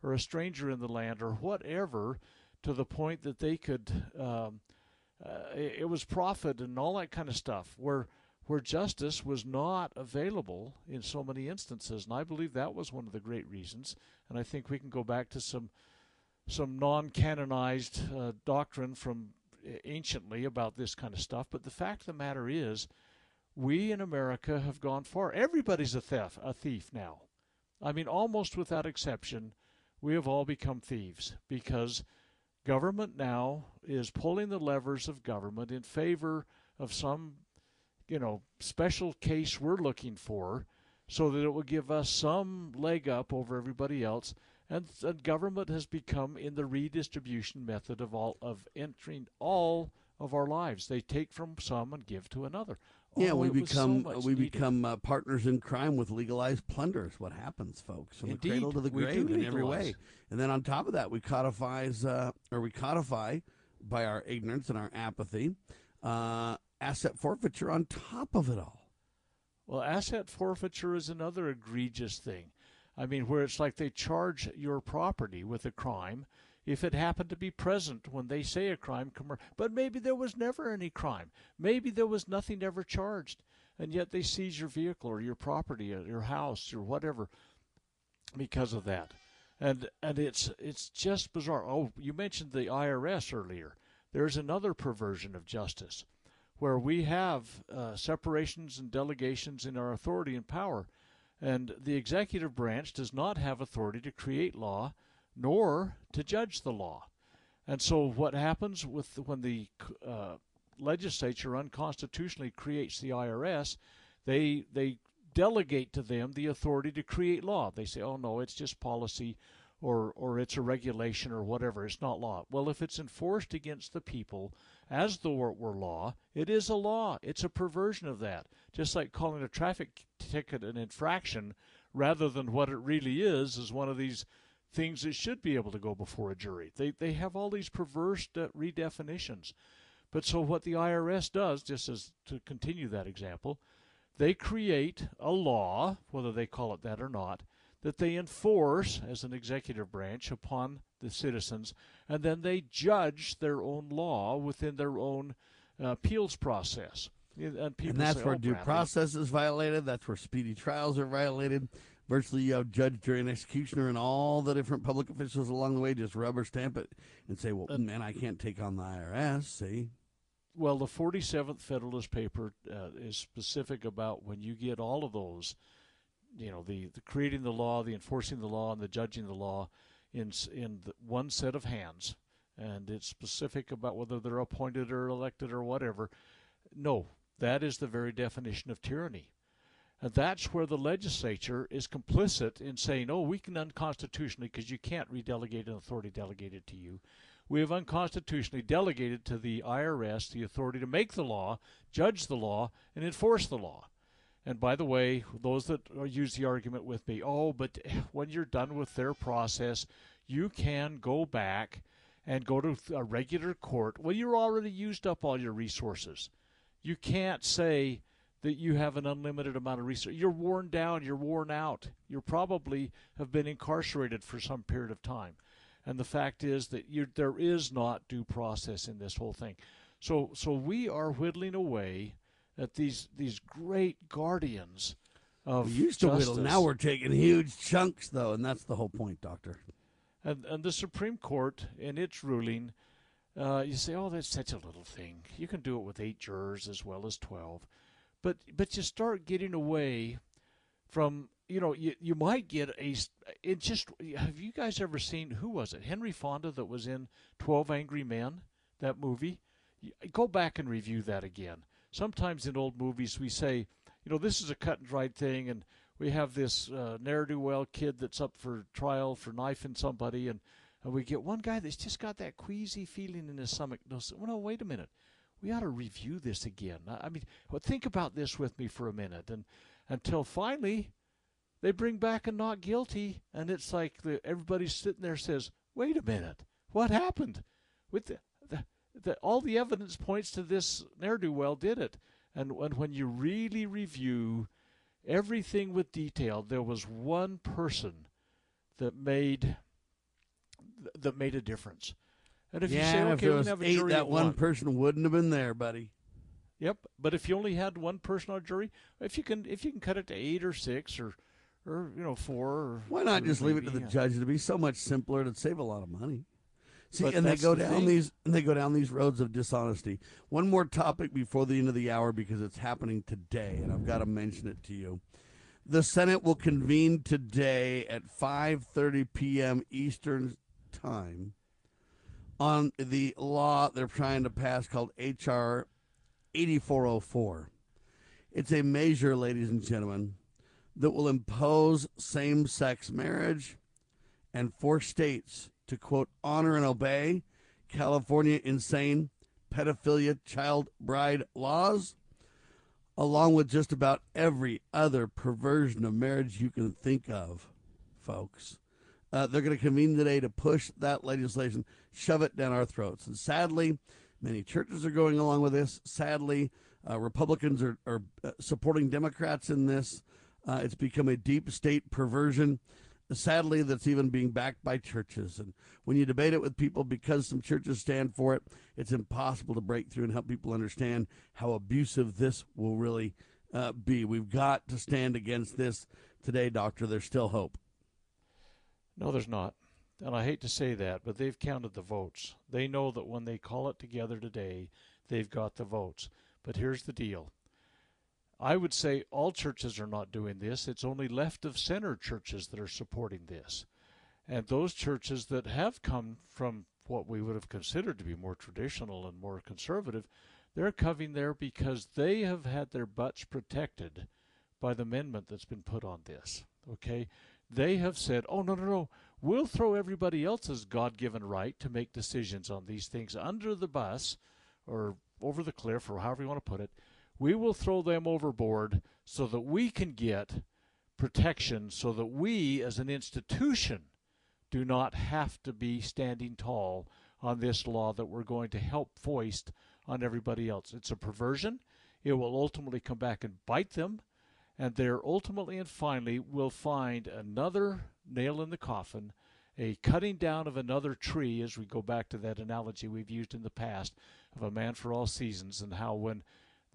or a stranger in the land or whatever, to the point that they could. Um, uh, it, it was profit and all that kind of stuff. Where where justice was not available in so many instances, and I believe that was one of the great reasons. And I think we can go back to some some non-canonized uh, doctrine from anciently about this kind of stuff, but the fact of the matter is, we in America have gone far. Everybody's a thief, a thief now. I mean, almost without exception, we have all become thieves because government now is pulling the levers of government in favor of some, you know, special case we're looking for so that it will give us some leg up over everybody else. and, and government has become in the redistribution method of all of entering all of our lives. They take from some and give to another. Yeah, Oh, we was so become we needed. become uh, partners in crime with legalized plunder. Is what happens, folks, from the cradle to the grave in every way. And then on top of that, we codifies uh, or we codify by our ignorance and our apathy uh, asset forfeiture on top of it all. Well, asset forfeiture is another egregious thing. I mean, where it's like they charge your property with a crime if it happened to be present when they say a crime, but maybe there was never any crime. Maybe there was nothing ever charged, and yet they seize your vehicle or your property or your house or whatever because of that. And and it's it's just bizarre. Oh, you mentioned the IRS earlier. There's another perversion of justice where we have uh, separations and delegations in our authority and power. And the executive branch does not have authority to create law nor to judge the law. And so, what happens with when the uh, legislature unconstitutionally creates the IRS, they they delegate to them the authority to create law. They say, "Oh no, it's just policy, or or it's a regulation or whatever. It's not law." Well, if it's enforced against the people as though it were law, it is a law. It's a perversion of that. Just like calling a traffic ticket an infraction rather than what it really is is one of these things that should be able to go before a jury. They they have all these perverse uh, redefinitions. But so what the IRS does, just as to continue that example, they create a law, whether they call it that or not, that they enforce as an executive branch upon the citizens, and then they judge their own law within their own uh, appeals process. And, and that's say, where "Oh, due Bradley, process is violated. That's where speedy trials are violated. Virtually, you have judge, jury, and executioner, and all the different public officials along the way just rubber stamp it and say, "Well, man, I can't take on the IRS." See, Well, the 47th Federalist paper uh, is specific about when you get all of those, you know, the, the creating the law, the enforcing the law, and the judging the law in in one set of hands, and it's specific about whether they're appointed or elected or whatever. No, that is the very definition of tyranny. And that's where the legislature is complicit in saying, oh, we can unconstitutionally, because you can't redelegate an authority delegated to you. We have unconstitutionally delegated to the IRS the authority to make the law, judge the law, and enforce the law. And by the way, those that use the argument with me, oh, but when you're done with their process, you can go back and go to a regular court. Well, you're already used up all your resources. You can't say that you have an unlimited amount of resources. You're worn down, you're worn out. You probably have been incarcerated for some period of time. And the fact is that you, there is not due process in this whole thing. So, so we are whittling away at these these great guardians of we used to justice. whittle. Now we're taking huge chunks, though, and that's the whole point, Doctor. And, and the Supreme Court, in its ruling, uh, you say, oh, that's such a little thing. You can do it with eight jurors as well as 12. But, but you start getting away from, you know, you, you might get a It just. Have you guys ever seen, who was it? Henry Fonda that was in 12 Angry Men, that movie? Go back and review that again. Sometimes in old movies we say, you know, this is a cut and dried thing, and we have this uh, ne'er do well kid that's up for trial for knifing somebody, and, and we get one guy that's just got that queasy feeling in his stomach. No, well, no, wait a minute. We ought to review this again. I mean, well, think about this with me for a minute, and until finally they bring back a not guilty, and it's like the, everybody's sitting there says, "Wait a minute, what happened?" With the, the, the all the evidence points to this ne'er do well did it, and and when you really review everything with detail, there was one person that made that made a difference. And if yeah, you say, if okay, there we was can have a eight, jury that of one person wouldn't have been there, buddy. Yep, but if you only had one person on a jury, if you can if you can cut it to eight or six or or you know four, or Why not just leave it to the yeah. judge? It'd be so much simpler. It'd save a lot of money. See, and they go the down thing. these and they go down these roads of dishonesty. One more topic before the end of the hour because it's happening today, and I've got to mention it to you. The Senate will convene today at 5:30 p.m. Eastern Time on the law they're trying to pass called HR 8404. It's a measure, ladies and gentlemen, that will impose same-sex marriage and force states to, quote, honor and obey California insane pedophilia child bride laws, along with just about every other perversion of marriage you can think of, folks. Uh, they're going to convene today to push that legislation, shove it down our throats. And sadly, many churches are going along with this. Sadly, uh, Republicans are, are uh, supporting Democrats in this. Uh, it's become a deep state perversion. Sadly, that's even being backed by churches. And when you debate it with people because some churches stand for it, it's impossible to break through and help people understand how abusive this will really uh, be. We've got to stand against this today, Doctor. There's still hope. No, there's not. And I hate to say that, but they've counted the votes. They know that when they call it together today, they've got the votes. But here's the deal I would say all churches are not doing this. It's only left of center churches that are supporting this. And those churches that have come from what we would have considered to be more traditional and more conservative, they're coming there because they have had their butts protected by the amendment that's been put on this. Okay? They have said, oh, no, no, no, we'll throw everybody else's God given right to make decisions on these things under the bus or over the cliff or however you want to put it we will throw them overboard so that we can get protection, so that we as an institution do not have to be standing tall on this law that we're going to help foist on everybody else. It's a perversion. It will ultimately come back and bite them, and there ultimately and finally will find another nail in the coffin, a cutting down of another tree, as we go back to that analogy we've used in the past of a man for all seasons, and how when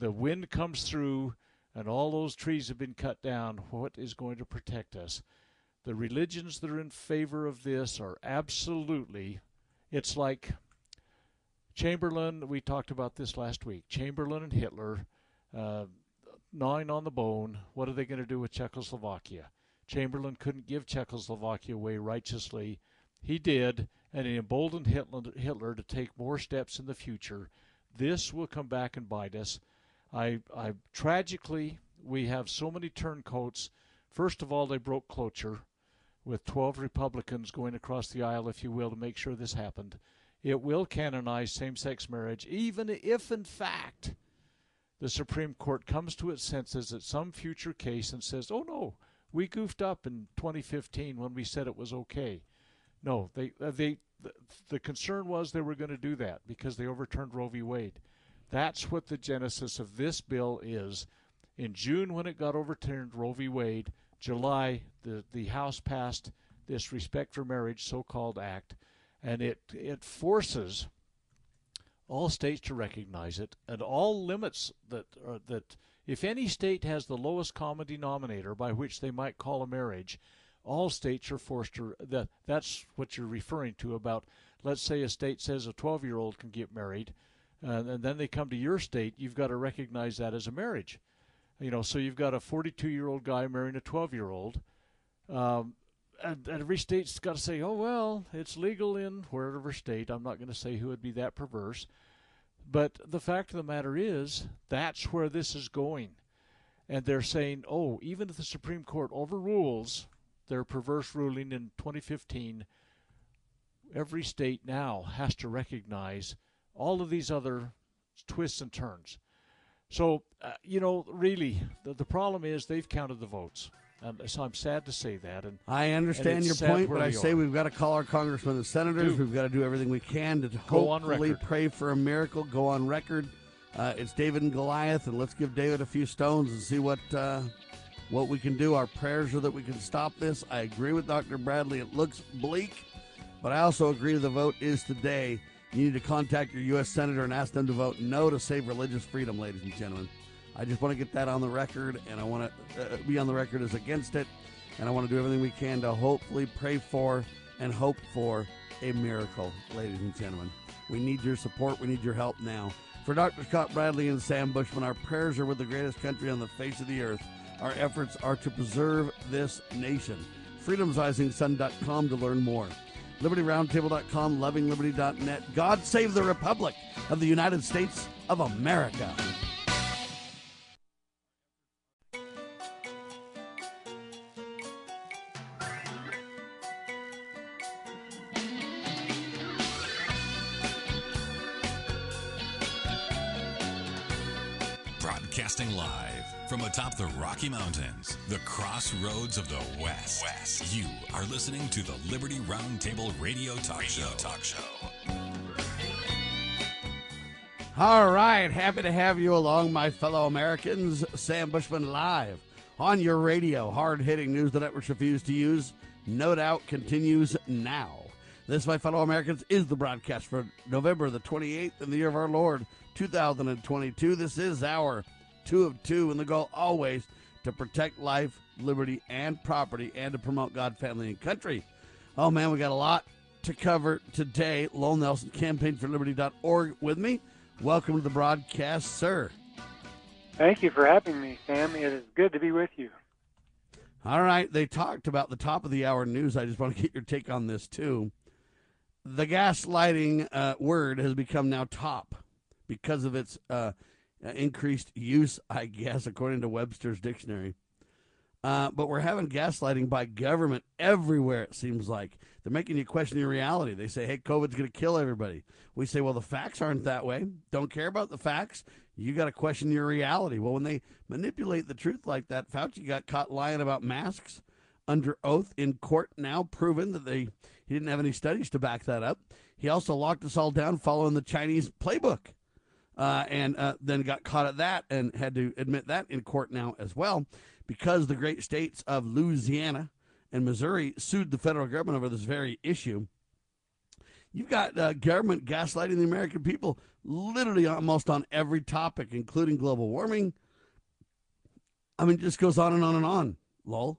the wind comes through and all those trees have been cut down, what is going to protect us? The religions that are in favor of this are absolutely, it's like Chamberlain, we talked about this last week. Chamberlain and Hitler, uh, gnawing on the bone, what are they going to do with Czechoslovakia? Chamberlain couldn't give Czechoslovakia away righteously. He did, and it emboldened Hitler to take more steps in the future. This will come back and bite us. I, I tragically we have so many turncoats. First of all, they broke cloture with 12 Republicans going across the aisle, if you will, to make sure this happened. It will canonize same sex marriage, even if, in fact, the Supreme Court comes to its senses at some future case and says, oh no, we goofed up in 2015 when we said it was okay. No, they, uh, they, the, the concern was they were going to do that because they overturned Roe v. Wade. That's what the genesis of this bill is. In June, when it got overturned, Roe v. Wade, July, the, the House passed this Respect for Marriage so called act, and it, it forces all states to recognize it and all limits that, uh, that if any state has the lowest common denominator by which they might call a marriage, all states are forced to that that's what you're referring to about let's say a state says a 12 year old can get married uh, and then they come to your state, you've got to recognize that as a marriage. You know, so you've got a 42 year old guy marrying a 12 year old. Um, and, and, every state's got to say, oh, well, it's legal in wherever state. I'm not going to say who would be that perverse. But the fact of the matter is, that's where this is going. And they're saying, oh, even if the Supreme Court overrules their perverse ruling in 2015, every state now has to recognize all of these other twists and turns. So, uh, you know, really, the, the problem is they've counted the votes. And so I'm sad to say that. And I understand your point, but I say we've got to call our congressmen and senators. We've got to do everything we can to Go hopefully pray for a miracle. Go on record. Uh, it's David and Goliath, and let's give David a few stones and see what uh, what we can do. Our prayers are that we can stop this. I agree with Dr. Bradley. It looks bleak, but I also agree the vote is today. You need to contact your U.S. Senator and ask them to vote no to save religious freedom, ladies and gentlemen. I just want to get that on the record, and I want to uh, be on the record as against it, and I want to do everything we can to hopefully pray for and hope for a miracle, ladies and gentlemen. We need your support. We need your help now. For Dr. Scott Bradley and Sam Bushman, our prayers are with the greatest country on the face of the earth. Our efforts are to preserve this nation. FreedomsRisingSun.com to learn more libertyroundtable.com, lovingliberty.net. God save the Republic of the United States of America. Broadcasting live from atop the Rocky Mountains, the crossroads of the West. West. You are listening to the Liberty Roundtable Radio Talk Show. Talk Show. All right, happy to have you along, my fellow Americans. Sam Bushman live on your radio. Hard hitting news the networks refuse to use. No doubt continues now. This, my fellow Americans, is the broadcast for November the 28th in the year of our Lord 2022. This is our two of two, and the goal always to protect life, liberty, and property, and to promote God, family, and country. Oh man, we got a lot to cover today. Lowell Nelson, campaignforliberty.org with me. Welcome to the broadcast, sir. Thank you for having me, Sam. It is good to be with you. All right, they talked about the top of the hour news. I just want to get your take on this too. The gaslighting uh, word has become now top because of its uh, increased use, I guess, according to Webster's dictionary. Uh, but we're having gaslighting by government everywhere, it seems like. They're making you question your reality. They say, hey, COVID's going to kill everybody. We say, well, the facts aren't that way. Don't care about the facts. You got to question your reality. Well, when they manipulate the truth like that, Fauci got caught lying about masks under oath in court now, proven that they he didn't have any studies to back that up. He also locked us all down following the Chinese playbook. Uh, and uh, then got caught at that and had to admit that in court now as well because the great states of Louisiana and Missouri sued the federal government over this very issue. You've got uh, government gaslighting the American people literally almost on every topic, including global warming. I mean, it just goes on and on and on. Lowell.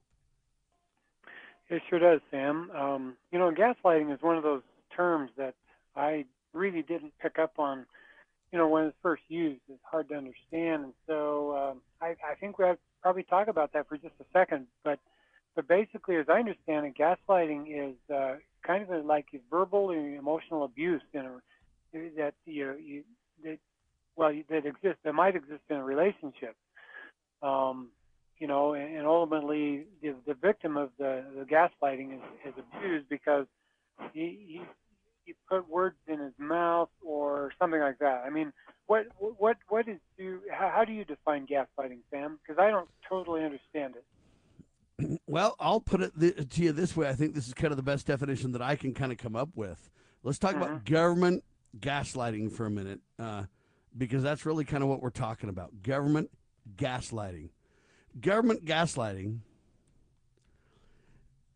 It sure does, Sam. Um, you know, gaslighting is one of those terms that I really didn't pick up on. You know, when it's first used, it's hard to understand, and so um, I, I think we have to probably talk about that for just a second. But, but basically, as I understand it, gaslighting is uh, kind of like verbal and emotional abuse in a, that you, you that well that exists that might exist in a relationship. Um, you know, and, and ultimately the, the victim of the, the gaslighting is, is abused because he, he he put words in his mouth or something like that. I mean, what what what is do how, how do you define gaslighting, Sam? Because I don't totally understand it. *clears throat* Well, I'll put it th- to you this way. I think this is kind of the best definition that I can kind of come up with. Let's talk Mm-hmm. about government gaslighting for a minute, uh, because that's really kind of what we're talking about. Government gaslighting. Government gaslighting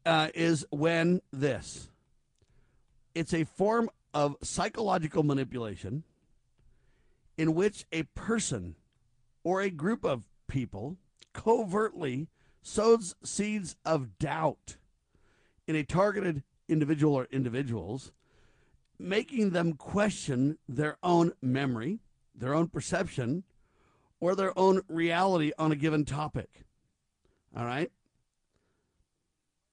uh, is when this. It's a form of psychological manipulation in which a person or a group of people covertly sows seeds of doubt in a targeted individual or individuals, making them question their own memory, their own perception, or their own reality on a given topic. All right?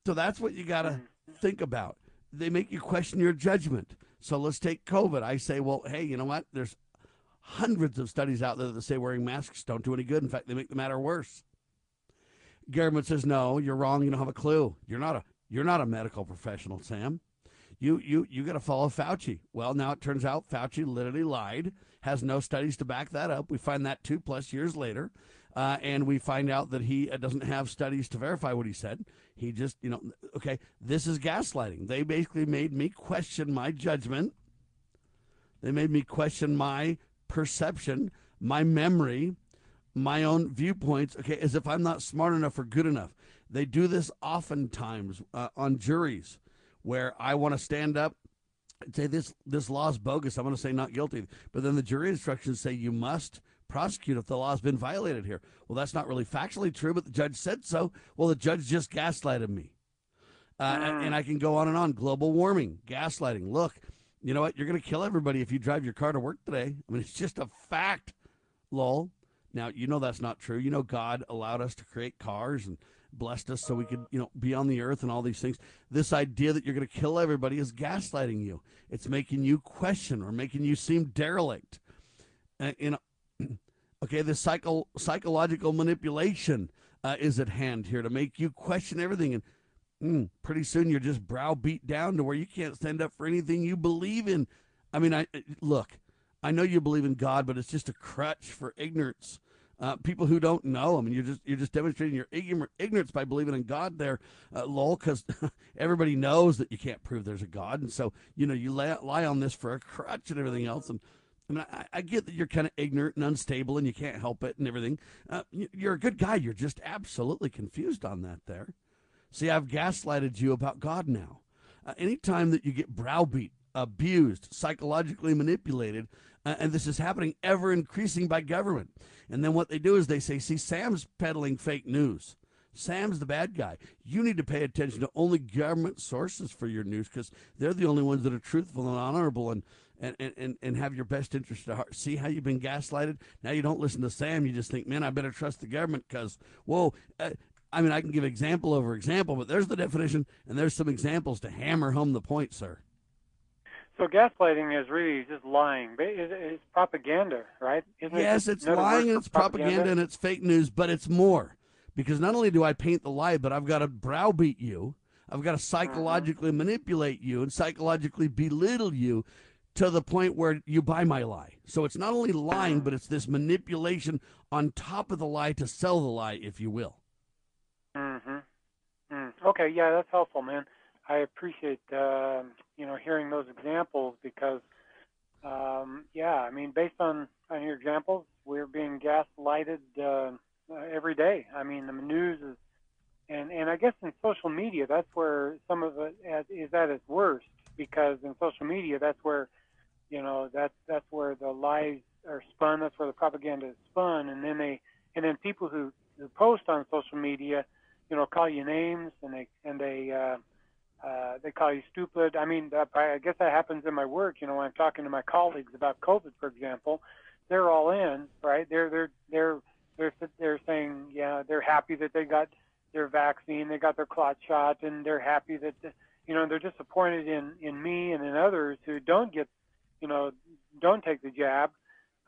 So that's what you got to hmm. think about. They make you question your judgment. So let's take COVID. I say, well, hey, you know what? There's hundreds of studies out there that say wearing masks don't do any good. In fact, they make the matter worse. Government says, no, you're wrong. You don't have a clue. You're not a you're not a medical professional, Sam. You you you got to follow Fauci. Well, now it turns out Fauci literally lied. Has no studies to back that up. We find that two plus years later, uh, and we find out that he uh, doesn't have studies to verify what he said. He just you know okay. This is gaslighting. They basically made me question my judgment. They made me question my perception, my memory, my own viewpoints, okay, as if I'm not smart enough or good enough. They do this oftentimes uh, on juries where I want to stand up and say this this law is bogus. I'm going to say not guilty. But then the jury instructions say you must prosecute if the law has been violated here. Well, that's not really factually true, but the judge said so. Well, the judge just gaslighted me. Uh, and, and I can go on and on. Global warming, gaslighting. Look, you know what? You're going to kill everybody if you drive your car to work today. I mean, it's just a fact, Lowell. Now, you know that's not true. You know God allowed us to create cars and blessed us so we could, you know, be on the earth and all these things. This idea that you're going to kill everybody is gaslighting you. It's making you question or making you seem derelict. You know, okay, the psycho psychological manipulation uh, is at hand here to make you question everything and mm, pretty soon you're just browbeat down to where you can't stand up for anything you believe in. I mean, I look, I know you believe in God, but it's just a crutch for ignorance. Uh, people who don't know. I mean, you're just you're just demonstrating your ignorance ignorance by believing in God there, uh, Lowell. Because *laughs* everybody knows that you can't prove there's a God, and so you know you lie, lie on this for a crutch and everything else. And I mean, I, I get that you're kind of ignorant and unstable, and you can't help it and everything. Uh, you, you're a good guy. You're just absolutely confused on that there. See, I've gaslighted you about God now. Uh, anytime that you get browbeat, abused, psychologically manipulated, uh, and this is happening ever increasing by government. And then what they do is they say, see, Sam's peddling fake news. Sam's the bad guy. You need to pay attention to only government sources for your news because they're the only ones that are truthful and honorable and, and, and, and have your best interest at heart. See how you've been gaslighted? Now you don't listen to Sam. You just think, man, I better trust the government because, whoa. Uh, I mean, I can give example over example, but there's the definition, and there's some examples to hammer home the point, sir. So gaslighting is really just lying. It's propaganda, right? Isn't yes, it's lying and it's propaganda? propaganda and it's fake news, but it's more because not only do I paint the lie, but I've got to browbeat you. I've got to psychologically mm-hmm. manipulate you and psychologically belittle you to the point where you buy my lie. So it's not only lying, but it's this manipulation on top of the lie to sell the lie, if you will. Mm-hmm. Mm. Okay, yeah, that's helpful, man. I appreciate uh, you know hearing those examples because um, yeah, I mean based on on your examples, we're being gaslighted uh, every day. I mean the news is and and I guess in social media that's where some of it is at its worst because in social media that's where you know that's that's where the lies are spun, that's where the propaganda is spun, and then they and then people who who post on social media, you know, call you names and they and they uh, uh, they call you stupid. I mean, that, I guess that happens in my work. You know, when I'm talking to my colleagues about COVID, for example, they're all in, right? They're they're they're they're they're saying, yeah, they're happy that they got their vaccine, they got their clot shot, and they're happy that, you know, they're disappointed in in me and in others who don't get, you know, don't take the jab,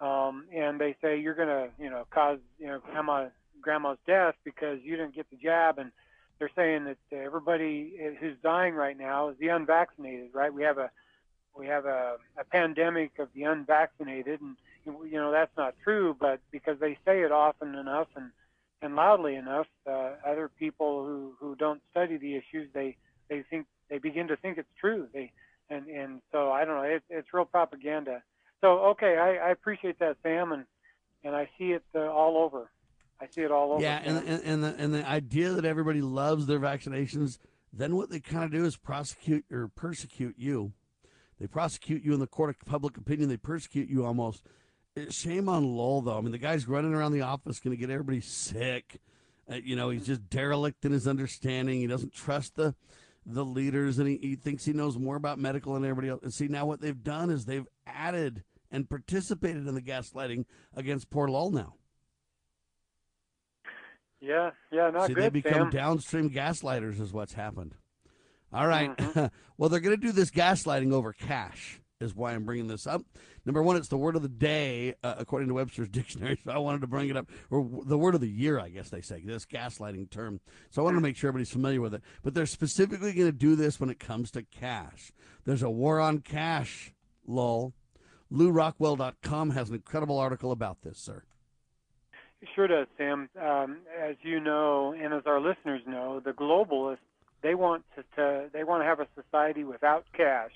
um, and they say you're gonna, you know, cause you know grandma grandma's death because you didn't get the jab and they're saying that everybody who's dying right now is the unvaccinated, right? We have a we have a, a pandemic of the unvaccinated, and you know that's not true. But because they say it often enough and and loudly enough, uh, other people who who don't study the issues they they think they begin to think it's true. They and and so I don't know. It, it's real propaganda. So okay, I, I appreciate that, Sam, and and I see it uh, all over. I see it all over. Yeah, and, and, and the and the idea that everybody loves their vaccinations, then what they kind of do is prosecute or persecute you. They prosecute you in the court of public opinion. They persecute you almost. Shame on Lowell, though. I mean, the guy's running around the office, going to get everybody sick. Uh, you know, he's just derelict in his understanding. He doesn't trust the the leaders, and he, he thinks he knows more about medical than everybody else. And see, now what they've done is they've added and participated in the gaslighting against poor Lowell now. Yeah, yeah, not See, good. they become Sam. downstream gaslighters, is what's happened. All right. Mm-hmm. *laughs* well, they're going to do this gaslighting over cash, is why I'm bringing this up. Number one, it's the word of the day, uh, according to Webster's *laughs* dictionary. So I wanted to bring it up, or the word of the year, I guess they say, this gaslighting term. So I wanted to make sure everybody's familiar with it. But they're specifically going to do this when it comes to cash. There's a war on cash, Lowell. LewRockwell.com has an incredible article about this, sir. Sure does, Sam. Um, as you know, and as our listeners know, the globalists they want to, to they want to have a society without cash.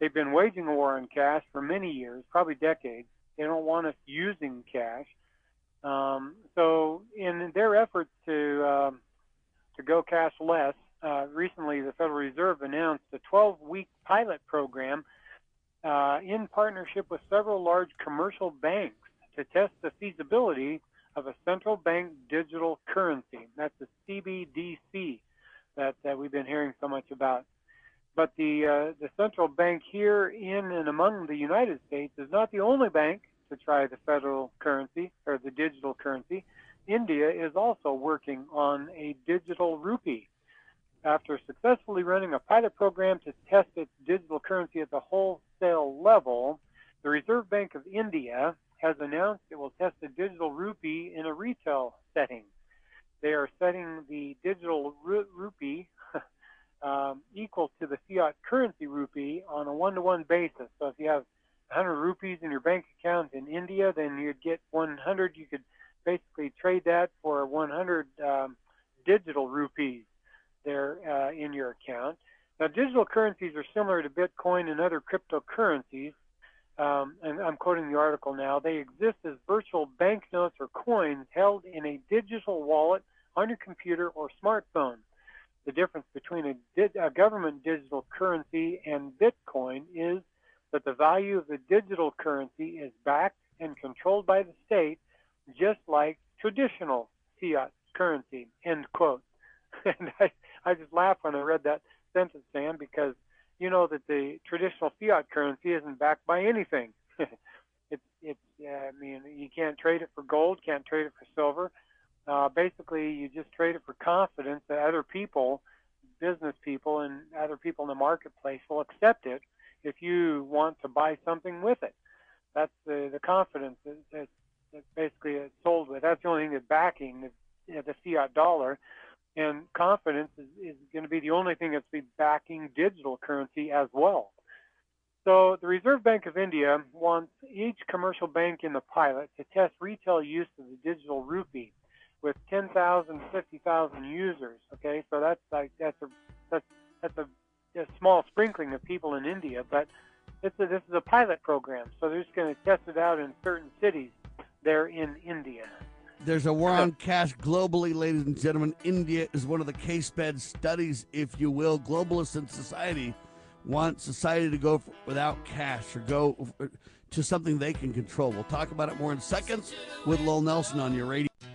They've been waging a war on cash for many years, probably decades. They don't want us using cash. Um, so, in their efforts to um, to go cashless, less, uh, recently the Federal Reserve announced a 12-week pilot program uh, in partnership with several large commercial banks to test the feasibility of a central bank digital currency. That's the CBDC that, that we've been hearing so much about. But the uh, the central bank here in and among the United States is not the only bank to try the federal currency or the digital currency. India is also working on a digital rupee. After successfully running a pilot program to test its digital currency at the wholesale level, the Reserve Bank of India has announced it will test the digital rupee in a retail setting. They are setting the digital rupee um, equal to the fiat currency rupee on a one-to-one basis. So if you have 100 rupees in your bank account in India, then you'd get 100. You could basically trade that for 100 um, digital rupees there uh, in your account. Now, digital currencies are similar to Bitcoin and other cryptocurrencies. Um, and I'm quoting the article now. They exist as virtual banknotes or coins held in a digital wallet on your computer or smartphone. The difference between a, di- a government digital currency and Bitcoin is that the value of the digital currency is backed and controlled by the state, just like traditional fiat currency. End quote. *laughs* And I, I just laughed when I read that sentence, Sam, because you know that the traditional fiat currency isn't backed by anything. *laughs* it's it's I mean you can't trade it for gold, can't trade it for silver. Uh, basically, you just trade it for confidence that other people, business people, and other people in the marketplace will accept it if you want to buy something with it. That's the the confidence that, that, basically it's sold with. That's the only thing that's backing the, you know, the fiat dollar and confidence is, is going to be the only thing that's be backing digital currency as well. So the Reserve Bank of India wants each commercial bank in the pilot to test retail use of the digital rupee with 10,000, 50,000 users. Okay, so that's like that's a that's that's a, a small sprinkling of people in India, but it's a, this is a pilot program, so they're just going to test it out in certain cities there in India. There's a war on cash globally, ladies and gentlemen. India is one of the case bed studies, if you will. Globalists in society want society to go without cash or go to something they can control. We'll talk about it more in seconds with Lowell Nelson on your radio.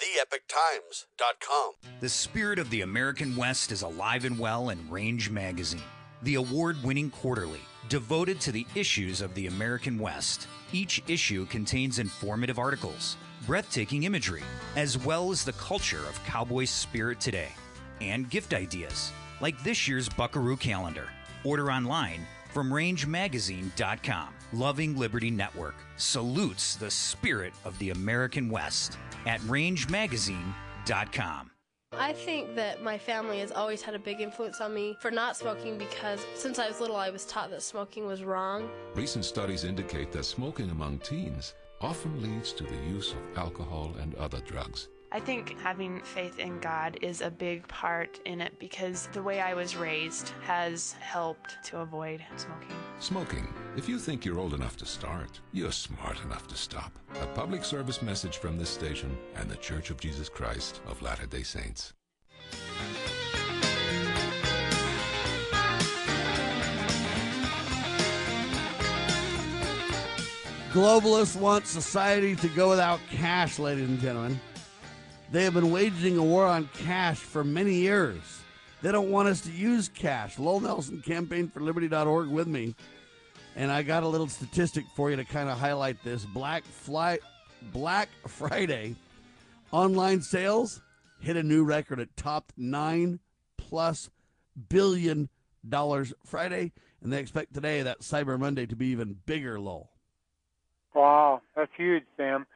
TheEpochTimes.com. The spirit of the American West is alive and well in Range Magazine, the award winning quarterly devoted to the issues of the American West. Each issue contains informative articles, breathtaking imagery, as well as the culture of cowboy spirit today, and gift ideas, like this year's Buckaroo calendar. Order online from rangemagazine.com. Loving Liberty Network salutes the spirit of the American West at rangemagazine.com. I think that my family has always had a big influence on me for not smoking because since I was little, I was taught that smoking was wrong. Recent studies indicate that smoking among teens often leads to the use of alcohol and other drugs. I think having faith in God is a big part in it because the way I was raised has helped to avoid smoking. Smoking. If you think you're old enough to start, you're smart enough to stop. A public service message from this station and the Church of Jesus Christ of Latter day Saints. Globalists want society to go without cash, ladies and gentlemen. They have been waging a war on cash for many years. They don't want us to use cash. Lowell Nelson, campaign for liberty.org with me. And I got a little statistic for you to kind of highlight this. Black Fly, Black Friday online sales hit a new record. It topped nine plus billion dollars Friday, and they expect today that Cyber Monday to be even bigger. Lowell. Wow, that's huge, Sam.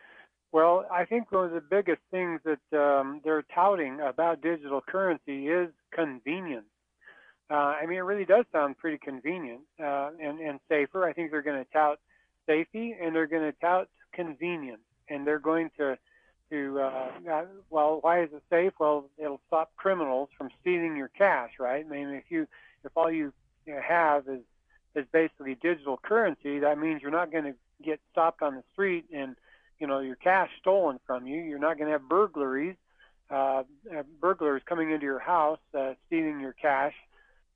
Well, I think one of the biggest things that um, they're touting about digital currency is convenience. Uh, I mean, it really does sound pretty convenient uh, and, and safer. I think they're going to tout safety and they're going to tout convenience, and they're going to to uh, uh, well, why is it safe? Well, it'll stop criminals from stealing your cash, right? I mean, if you if all you, have is is basically digital currency, that means you're not going to get stopped on the street and you know your cash stolen from you. You're not going to have burglaries, uh, uh, burglars coming into your house, uh, stealing your cash,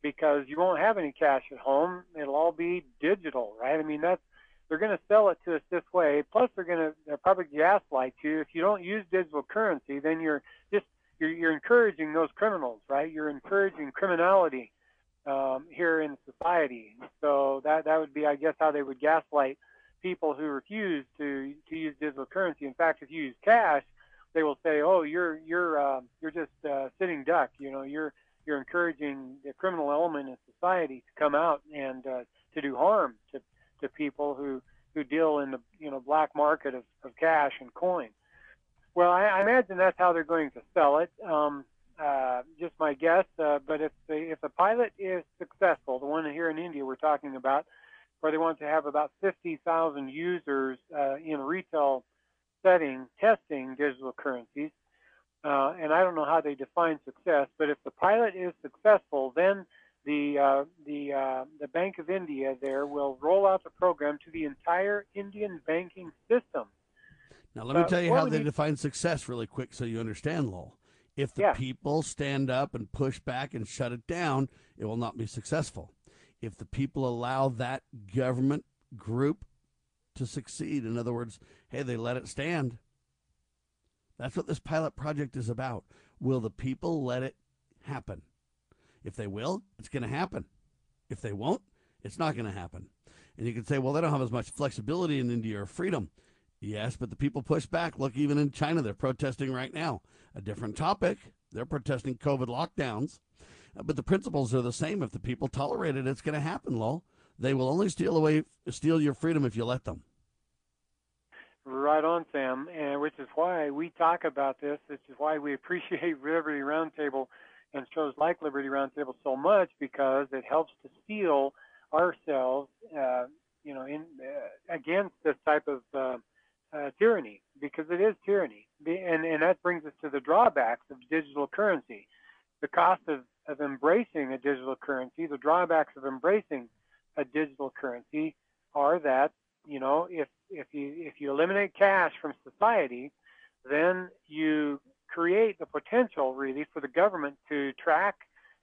because you won't have any cash at home. It'll all be digital, right? I mean, that's they're going to sell it to us this way. Plus, they're going to they're probably gaslight you. If you don't use digital currency, then you're just you're, you're encouraging those criminals, right? You're encouraging criminality um, here in society. So that that would be, I guess, how they would gaslight people who refuse to to use digital currency. In fact, if you use cash, they will say, "Oh, you're you're uh, you're just uh, sitting duck. You know, you're you're encouraging the criminal element in society to come out and uh, to do harm to to people who who deal in the you know black market of, of cash and coin." Well, I, I imagine that's how they're going to sell it. Um, uh, just my guess. Uh, but if the if the pilot is successful, the one here in India we're talking about, where they want to have about 50,000 users uh, in retail setting testing digital currencies, uh, and I don't know how they define success, but if the pilot is successful, then the uh, the uh, the Bank of India there will roll out the program to the entire Indian banking system. Now, let me Uh, tell you how they define success really quick so you understand, Lowell. If the Yeah. people stand up and push back and shut it down, it will not be successful. If the people allow that government group to succeed, in other words, hey, they let it stand. That's what this pilot project is about. Will the people let it happen? If they will, it's going to happen. If they won't, it's not going to happen. And you can say, well, they don't have as much flexibility in India or freedom. Yes, but the people push back. Look, even in China, they're protesting right now. A different topic. They're protesting COVID lockdowns. But the principles are the same. If the people tolerate it, it's going to happen, Lowell. They will only steal away, steal your freedom if you let them. Right on, Sam, and which is why we talk about this. Which is why we *laughs* appreciate Liberty Roundtable and shows like Liberty Roundtable so much because it helps to steel ourselves, uh, you know, in uh, against this type of uh, uh, tyranny because it is tyranny, and and that brings us to the drawbacks of digital currency, the cost of of embracing a digital currency, the drawbacks of embracing a digital currency are that you know if if you if you eliminate cash from society then you create the potential really for the government to track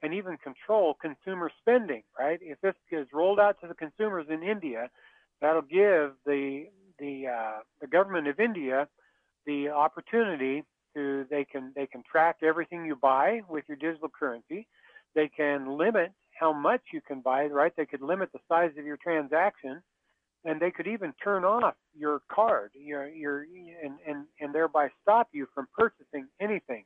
and even control consumer spending right? If this is rolled out to the consumers in India that'll give the the uh, the government of India the opportunity to they can they can track everything you buy with your digital currency. They can limit how much you can buy right? They could limit the size of your transaction and they could even turn off your card your your and and, and thereby stop you from purchasing anything.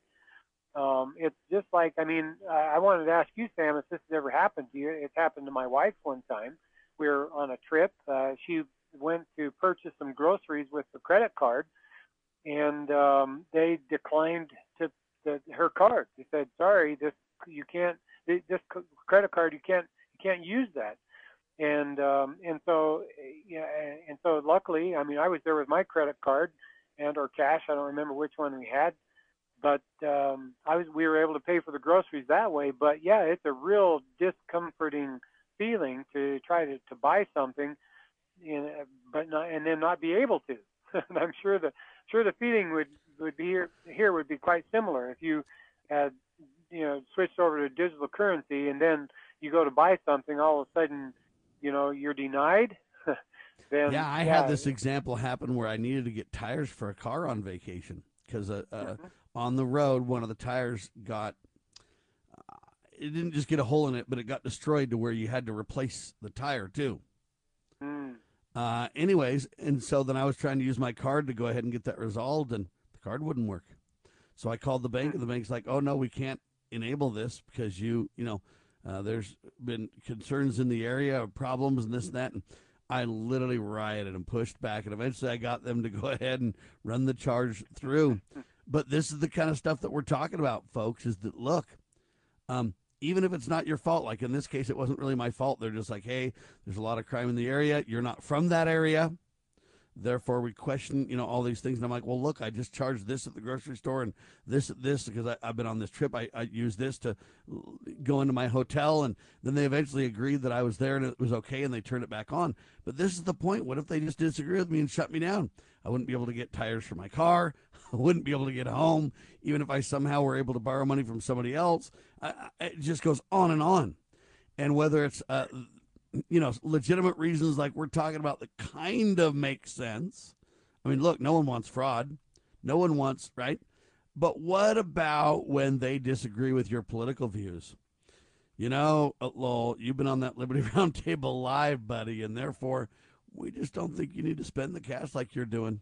Um, it's just like i mean i wanted to ask you sam if this has ever happened to you. It's happened to my wife one time. We were on a trip. Uh, she went to purchase some groceries with the credit card and um, they declined to the, her card they said sorry this you can't this credit card you can't you can't use that and um, and so yeah, and so luckily, I mean, I was there with my credit card and or cash. I don't remember which one we had, but um, I was we were able to pay for the groceries that way. But yeah, it's a real discomforting feeling to try to, to buy something, in, but not and then not be able to. *laughs* and I'm sure the sure the feeling would would be here here would be quite similar if you had you know switched over to digital currency and then you go to buy something all of a sudden you know you're denied *laughs* then yeah, I had this example happen where I needed to get tires for a car on vacation because uh, uh, on the road, one of the tires got. Uh, it didn't just get a hole in it, but it got destroyed to where you had to replace the tire too. Uh, anyways, and so then I was trying to use my card to go ahead and get that resolved, and the card wouldn't work. So I called the bank, and the bank's like, "Oh no, we can't enable this because you, you know, uh, there's been concerns in the area, of problems, and this and that." And I literally rioted and pushed back, and eventually I got them to go *laughs* ahead and run the charge through. *laughs* But this is the kind of stuff that we're talking about, folks. Is that look, um, even if it's not your fault, like in this case, it wasn't really my fault. They're just like, hey, there's a lot of crime in the area. You're not from that area. Therefore, we question, you know, all these things. And I'm like, well, look, I just charged this at the grocery store and this at this because I, I've been on this trip. I, I used this to go into my hotel. And then they eventually agreed that I was there and it was okay and they turned it back on. But this is the point. What if they just disagree with me and shut me down? I wouldn't be able to get tires for my car. *laughs* wouldn't be able to get home, even if I somehow were able to borrow money from somebody else. I, I, it just goes on and on. And whether it's, uh, you know, legitimate reasons like we're talking about that kind of make sense. I mean, look, no one wants fraud. No one wants, right? But what about when they disagree with your political views? You know, uh, Lowell, you've been on that Liberty *laughs* Roundtable live, buddy, and therefore we just don't think you need to spend the cash like you're doing.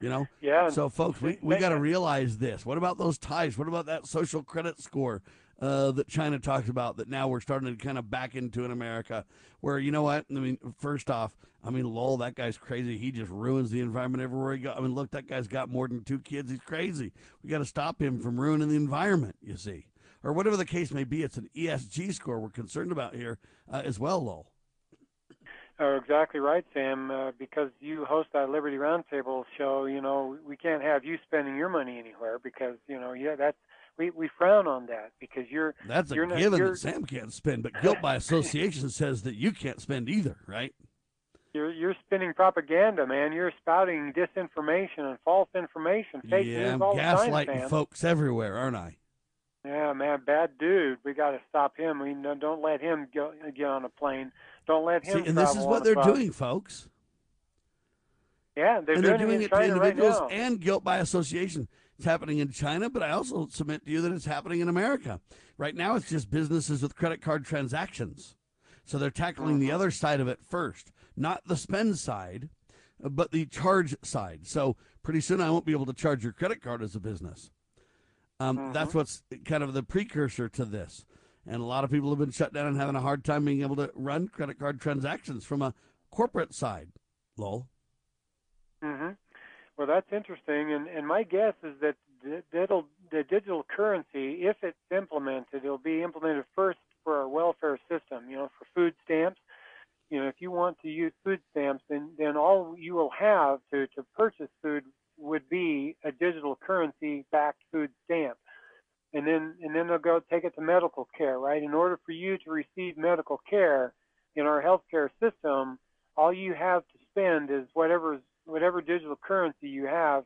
You know? Yeah. So, folks, we, we got to realize this. What about those ties? What about that social credit score uh, that China talks about that now we're starting to kind of back into in America? Where, you know what? I mean, first off, I mean, Lowell, that guy's crazy. He just ruins the environment everywhere he goes. I mean, look, that guy's got more than two kids. He's crazy. We got to stop him from ruining the environment, you see. Or whatever the case may be, it's an ESG score we're concerned about here uh, as well, Lowell. Oh, exactly right, Sam. Uh, because you host that Liberty Roundtable show, you know we can't have you spending your money anywhere because you know yeah that's we, we frown on that because you're that's a you're not, given that Sam can't spend, but guilt by association *laughs* says that you can't spend either, right? You're you're spinning propaganda, man. You're spouting disinformation and false information, fake yeah, news I'm all the time, folks everywhere, aren't I? Yeah, man, bad dude. We got to stop him. We no- don't let him go, get on a plane. Don't let See, him. and this is what they're bus. doing, folks. Yeah, they're and doing, they're doing it it to right individuals now. and guilt by association. It's happening in China, but I also submit to you that it's happening in America. Right now, it's just businesses with credit card transactions. So they're tackling Mm-hmm. the other side of it first, not the spend side, but the charge side. So pretty soon, I won't be able to charge your credit card as a business. Um, Mm-hmm. That's what's kind of the precursor to this. And a lot of people have been shut down and having a hard time being able to run credit card transactions from a corporate side. Lowell. hmm Well, that's interesting, and and my guess is that the, that'll, the digital currency, if it's implemented, it'll be implemented first for our welfare system. You know, for food stamps. You know, if you want to use food stamps, then then all you will have to to purchase food would be a digital currency backed food stamp. And then and then they'll go take it to medical care, right? In order for you to receive medical care in our healthcare system, all you have to spend is whatever whatever digital currency you have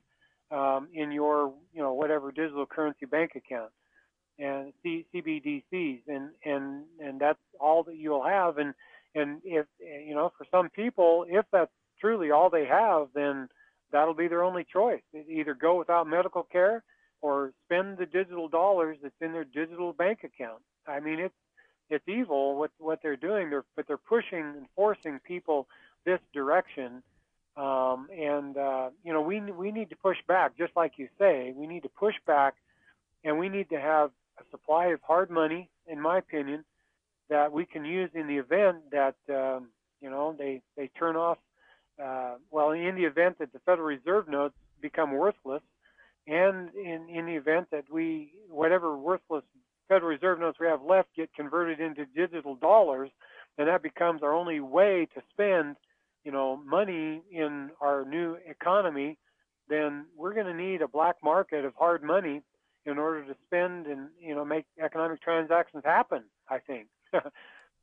um, in your you know whatever digital currency bank account and C- CBDCs and and and that's all that you'll have and and if you know for some people if that's truly all they have then that'll be their only choice. Either go without medical care or spend the digital dollars that's in their digital bank account. I mean it's it's evil what what they're doing. They're but they're pushing and forcing people this direction. Um, and uh, you know we we need to push back just like you say. We need to push back and we need to have a supply of hard money in my opinion that we can use in the event that um, you know they they turn off uh, well in the event that the Federal Reserve notes become worthless and in in the event that we whatever worthless Federal Reserve notes we have left get converted into digital dollars and that becomes our only way to spend you know money in our new economy then we're going to need a black market of hard money in order to spend and you know make economic transactions happen i think *laughs*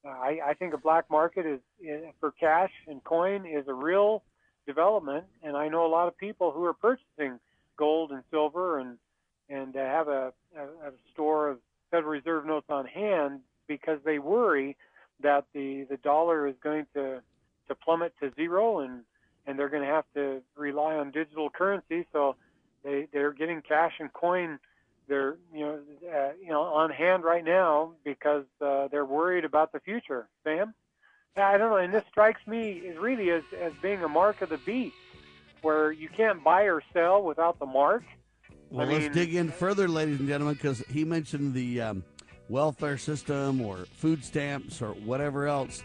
I, I think a black market is, is for cash and coin is a real development and i know a lot of people who are purchasing gold and silver and and uh, have a, a, a store of federal reserve notes on hand because they worry that the the dollar is going to to plummet to zero and and they're going to have to rely on digital currency. So they they're getting cash and coin they're you know uh, you know on hand right now because uh, they're worried about the future sam i don't know and this strikes me as really as as being a mark of the beast where you can't buy or sell without the mark Well, I let's mean- dig in further, ladies and gentlemen, because he mentioned the um, welfare system or food stamps or whatever else.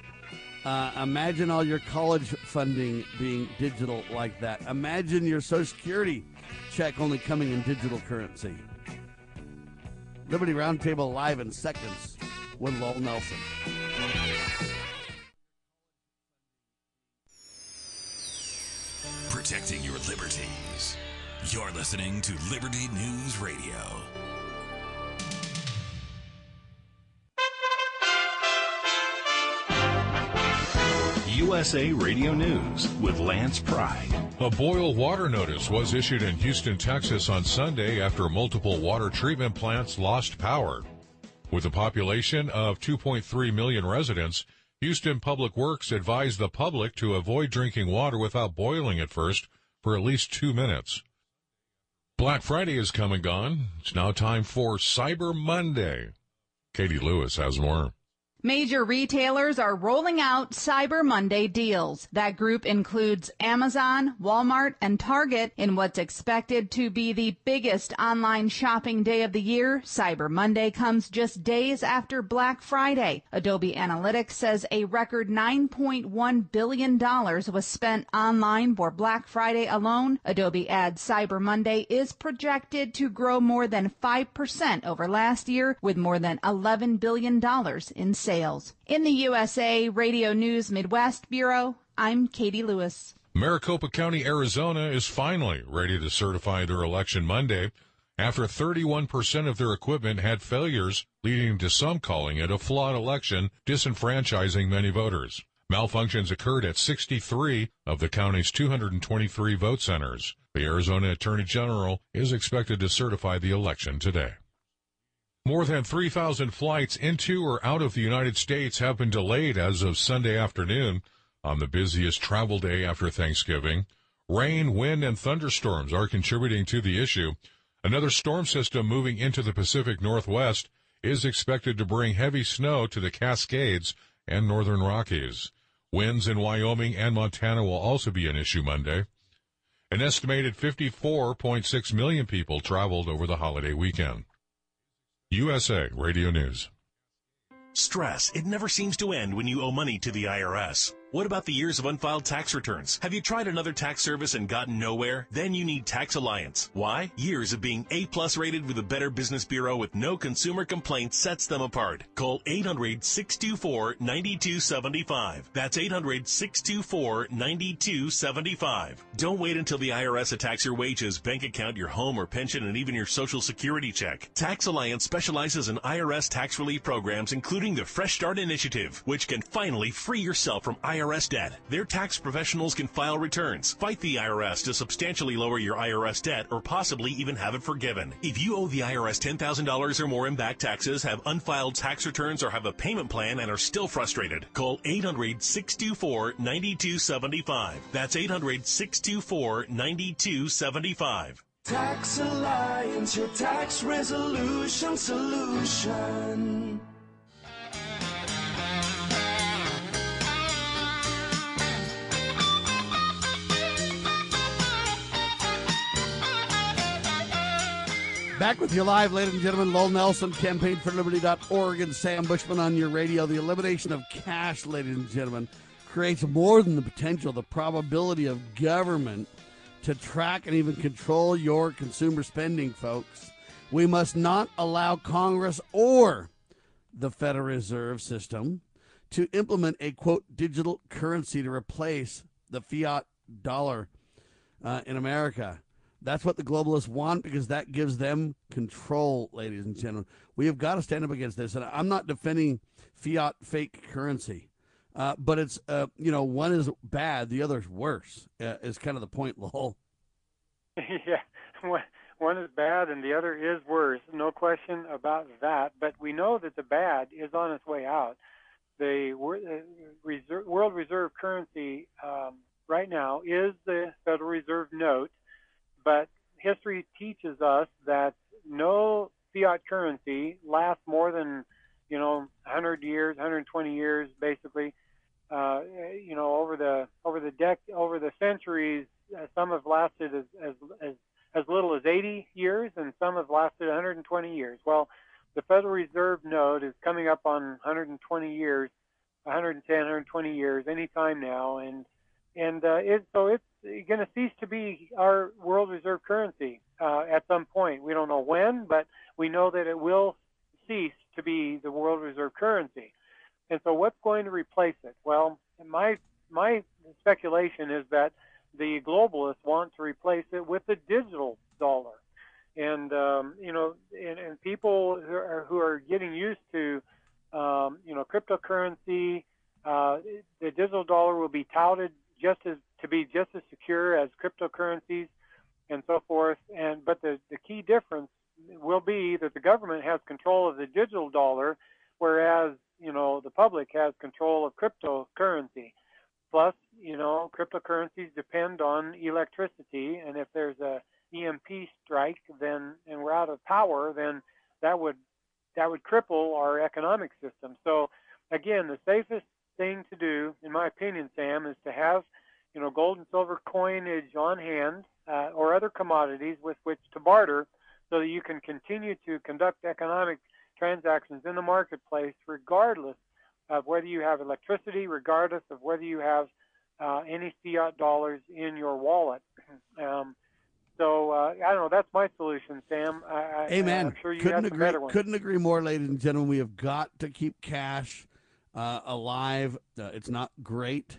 Uh, imagine all your college funding being digital like that. Imagine your Social Security check only coming in digital currency. Liberty Roundtable live in seconds with Lowell Nelson. Protecting your liberties. You're listening to Liberty News Radio. USA Radio News with Lance Pride. A boil water notice was issued in Houston, Texas on Sunday after multiple water treatment plants lost power. With a population of 2.3 million residents, Houston Public Works advised the public to avoid drinking water without boiling it first for at least two minutes. Black Friday is come and gone. It's now time for Cyber Monday. Katie Lewis has more. Major retailers are rolling out Cyber Monday deals. That group includes Amazon, Walmart, and Target in what's expected to be the biggest online shopping day of the year. Cyber Monday comes just days after Black Friday. Adobe Analytics says a record $9.1 billion was spent online for Black Friday alone. Adobe adds Cyber Monday is projected to grow more than 5% over last year with more than $11 billion in sales sales. In the USA Radio News Midwest Bureau, I'm Katie Lewis. Maricopa County, Arizona is finally ready to certify their election Monday after 31% of their equipment had failures, leading to some calling it a flawed election, disenfranchising many voters. Malfunctions occurred at 63 of the county's 223 vote centers. The Arizona Attorney General is expected to certify the election today. More than 3,000 flights into or out of the United States have been delayed as of Sunday afternoon on the busiest travel day after Thanksgiving. Rain, wind, and thunderstorms are contributing to the issue. Another storm system moving into the Pacific Northwest is expected to bring heavy snow to the Cascades and northern Rockies. Winds in Wyoming and Montana will also be an issue Monday. An estimated 54.6 million people traveled over the holiday weekend. USA Radio News. Stress. It never seems to end when you owe money to the IRS. What about the years of unfiled tax returns? Have you tried another tax service and gotten nowhere? Then you need Tax Alliance. Why? Years of being A plus rated with a Better Business Bureau with no consumer complaints sets them apart. Call 800-624-9275. That's 800-624-9275. Don't wait until the IRS attacks your wages, bank account, your home or pension, and even your social security check. Tax Alliance specializes in IRS tax relief programs, including the Fresh Start Initiative, which can finally free yourself from IRS IRS debt. Their tax professionals can file returns, fight the IRS to substantially lower your IRS debt, or possibly even have it forgiven. If you owe the IRS $10,000 or more in back taxes, have unfiled tax returns, or have a payment plan and are still frustrated, call 800 624 9275. That's 800 624 9275. Tax Alliance, your tax resolution solution. Back with you live, ladies and gentlemen. Lowell Nelson, campaignforliberty.org, and Sam Bushman on your radio. The elimination of cash, ladies and gentlemen, creates more than the potential, the probability of government to track and even control your consumer spending, folks. We must not allow Congress or the Federal Reserve System to implement a quote digital currency to replace the fiat dollar uh, in America. That's what the globalists want because that gives them control, ladies and gentlemen. We have got to stand up against this. And I'm not defending fiat fake currency, uh, but it's, uh, you know, one is bad, the other is worse, uh, is kind of the point, *laughs* Lowell. *laughs* yeah. One is bad and the other is worse. No question about that. But we know that the bad is on its way out. The World Reserve currency um, right now is the Federal Reserve note but history teaches us that no fiat currency lasts more than you know 100 years 120 years basically. Uh, you know over the over the dec over the centuries uh, some have lasted as, as as as little as 80 years and some have lasted 120 years. Well the federal reserve note is coming up on 120 years 110 120 years anytime now. And and uh, it, so it's going to cease to be our world reserve currency uh, at some point. We don't know when, but we know that it will cease to be the world reserve currency. And so, what's going to replace it? Well, my my speculation is that the globalists want to replace it with the digital dollar. And um, you know, and, and people who are, who are getting used to um, you know cryptocurrency uh, the digital dollar will be touted just as to be just as secure as cryptocurrencies and so forth. And but the the key difference will be that the government has control of the digital dollar, whereas you know the public has control of cryptocurrency. Plus, you know, cryptocurrencies depend on electricity, and if there's a EMP strike, then and we're out of power, then that would that would cripple our economic system. So, again, the safest thing to do, in my opinion, Sam, is to have you know gold and silver coinage on hand uh, or other commodities with which to barter, so that you can continue to conduct economic transactions in the marketplace, regardless of whether you have electricity, regardless of whether you have uh, any fiat dollars in your wallet. *clears throat* Um, so uh, I don't know. That's my solution, Sam. I, Amen. I'm sure you couldn't agree. Couldn't agree more, ladies and gentlemen. We have got to keep cash uh, alive. Uh, it's not great.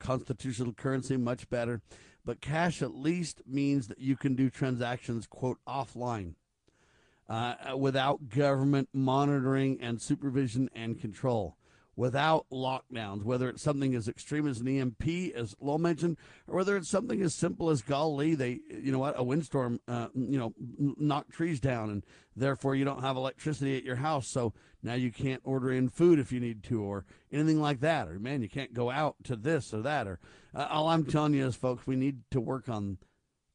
Constitutional currency much better, but cash at least means that you can do transactions quote offline. Uh, without government monitoring and supervision and control, without lockdowns, whether it's something as extreme as an EMP, as Lowell mentioned, or whether it's something as simple as golly, they, you know what, a windstorm, uh, you know, knocked trees down, and therefore you don't have electricity at your house, so now you can't order in food if you need to, or anything like that, or man, you can't go out to this or that, or uh, all I'm telling you is, folks, we need to work on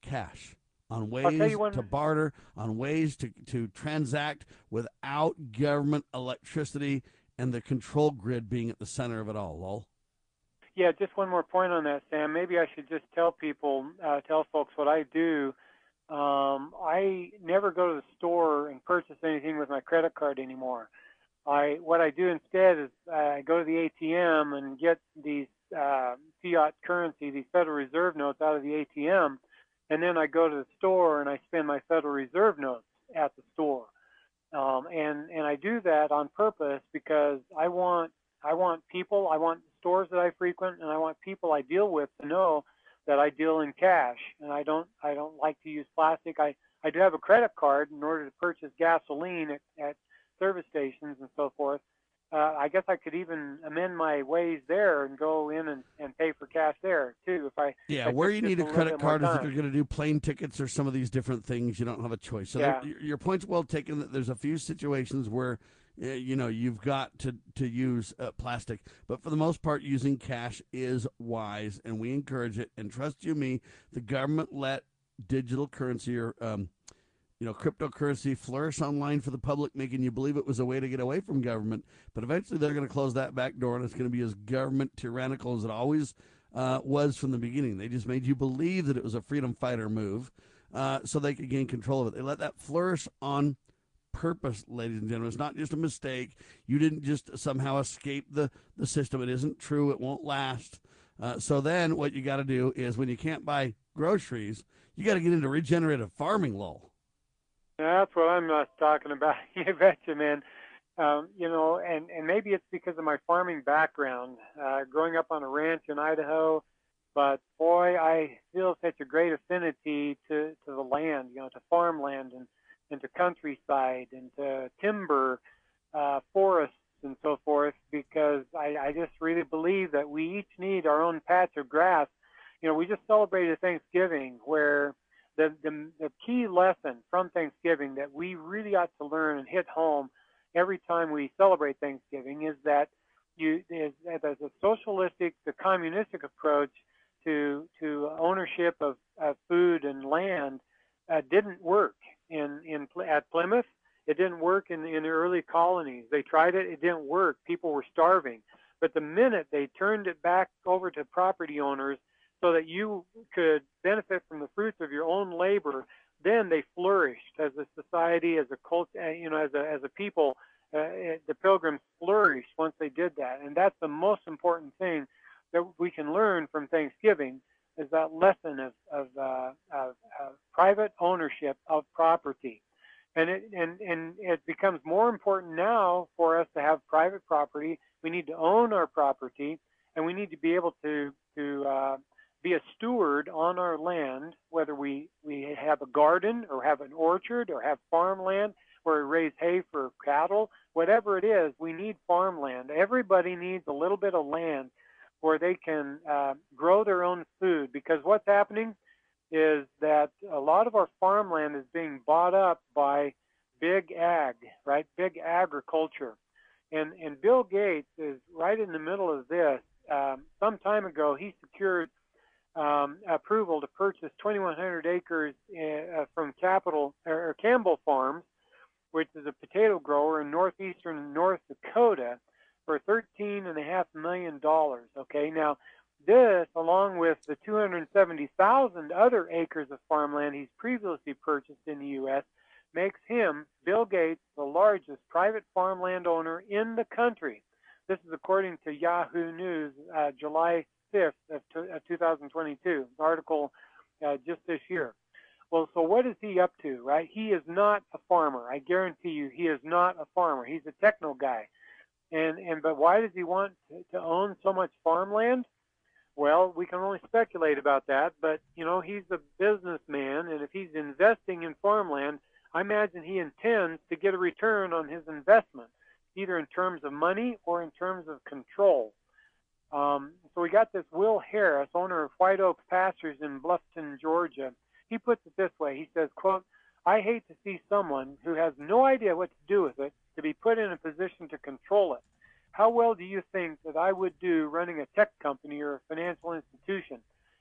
cash on ways one- to barter, on ways to, to transact without government electricity and the control grid being at the center of it all. Yeah, just one more point on that, Sam. Maybe I should just tell people, uh, tell folks what I do. Um, I never go to the store and purchase anything with my credit card anymore. I what I do instead is I go to the ATM and get these uh, fiat currency, these Federal Reserve notes out of the ATM, and then I go to the store and I spend my Federal Reserve notes at the store. Um, and and I do that on purpose because I want I want people, I want stores that I frequent, and I want people I deal with to know that I deal in cash, and I don't I don't like to use plastic. I I do have a credit card in order to purchase gasoline at, at service stations and so forth. Uh, I guess I could even amend my ways there and go in and, and pay for cash there too if I Yeah, where you need a credit card is if you're going to do plane tickets or some of these different things. You don't have a choice. So Yeah. there- your- point's well taken. That there's a few situations where uh, you know you've got to to use uh, plastic, but for the most part, using cash is wise, and we encourage it. And trust you me, the government let digital currency or um, you know, cryptocurrency flourish online for the public, making you believe it was a way to get away from government. But eventually, they're going to close that back door, and it's going to be as government tyrannical as it always uh, was from the beginning. They just made you believe that it was a freedom fighter move, uh, so they could gain control of it. They let that flourish on purpose, ladies and gentlemen. It's not just a mistake. You didn't just somehow escape the the system. It isn't true. It won't last. Uh, so then, what you got to do is, when you can't buy groceries, you got to get into regenerative farming, Lowell. That's what I'm uh, talking about. *laughs* you betcha, man. Um, you know, and and maybe it's because of my farming background, uh, growing up on a ranch in Idaho. But boy, I feel such a great affinity to to the land, you know, to farmland and and to countryside and to timber, uh, forests and so forth, because I, I just really believe that we each need our own patch of grass. You know, we just celebrated Thanksgiving where the, the, the key lesson from Thanksgiving that we really ought to learn and hit home every time we celebrate Thanksgiving is that you is that there's a socialistic, the communistic approach to to ownership of, of food and land uh, didn't work in in at Plymouth. It didn't work in in the early colonies. They tried it. It didn't work. People were starving. But the minute they turned it back over to property owners so that you could benefit from the fruits of your own labor, then they flourished as a society, as a cult, uh, you know, as a as a people. Uh, it- the Pilgrims flourished once they did that, and that's the most important thing that we can learn from Thanksgiving is that lesson of of, uh, of, of private ownership of property, and it and and it becomes more important now for us to have private property. We need to own our property, and we need to be able to to uh, be a steward on our land, whether we, we have a garden or have an orchard or have farmland where we raise hay for cattle, whatever it is, we need farmland. Everybody needs a little bit of land where they can uh, grow their own food. Because what's happening is that a lot of our farmland is being bought up by big ag, right? Big agriculture. And, and Bill Gates is right in the middle of this. Um, some time ago, he secured um, approval to purchase 2,100 acres uh, from Capital or Campbell Farms, which is a potato grower in northeastern North Dakota, for $13.5 million. Okay, now this, along with the 270,000 other acres of farmland he's previously purchased in the U.S., makes him, Bill Gates, the largest private farmland owner in the country. This is according to Yahoo News, uh, July 5th of, of 2022, article uh, just this year. Well, so what is he up to, right? He is not a farmer. I guarantee you, he is not a farmer. He's a techno guy. And and but why does he want to, to own so much farmland? Well, we can only speculate about that, but you know, he's a businessman and if he's investing in farmland, I imagine he intends to get a return on his investment, either in terms of money or in terms of control. Um, so we got this Will Harris, owner of White Oak Pastures in Bluffton, Georgia. He puts it this way. He says, quote, I hate to see someone who has no idea what to do with it to be put in a position to control it. How well do you think that I would do running a tech company or a financial institution?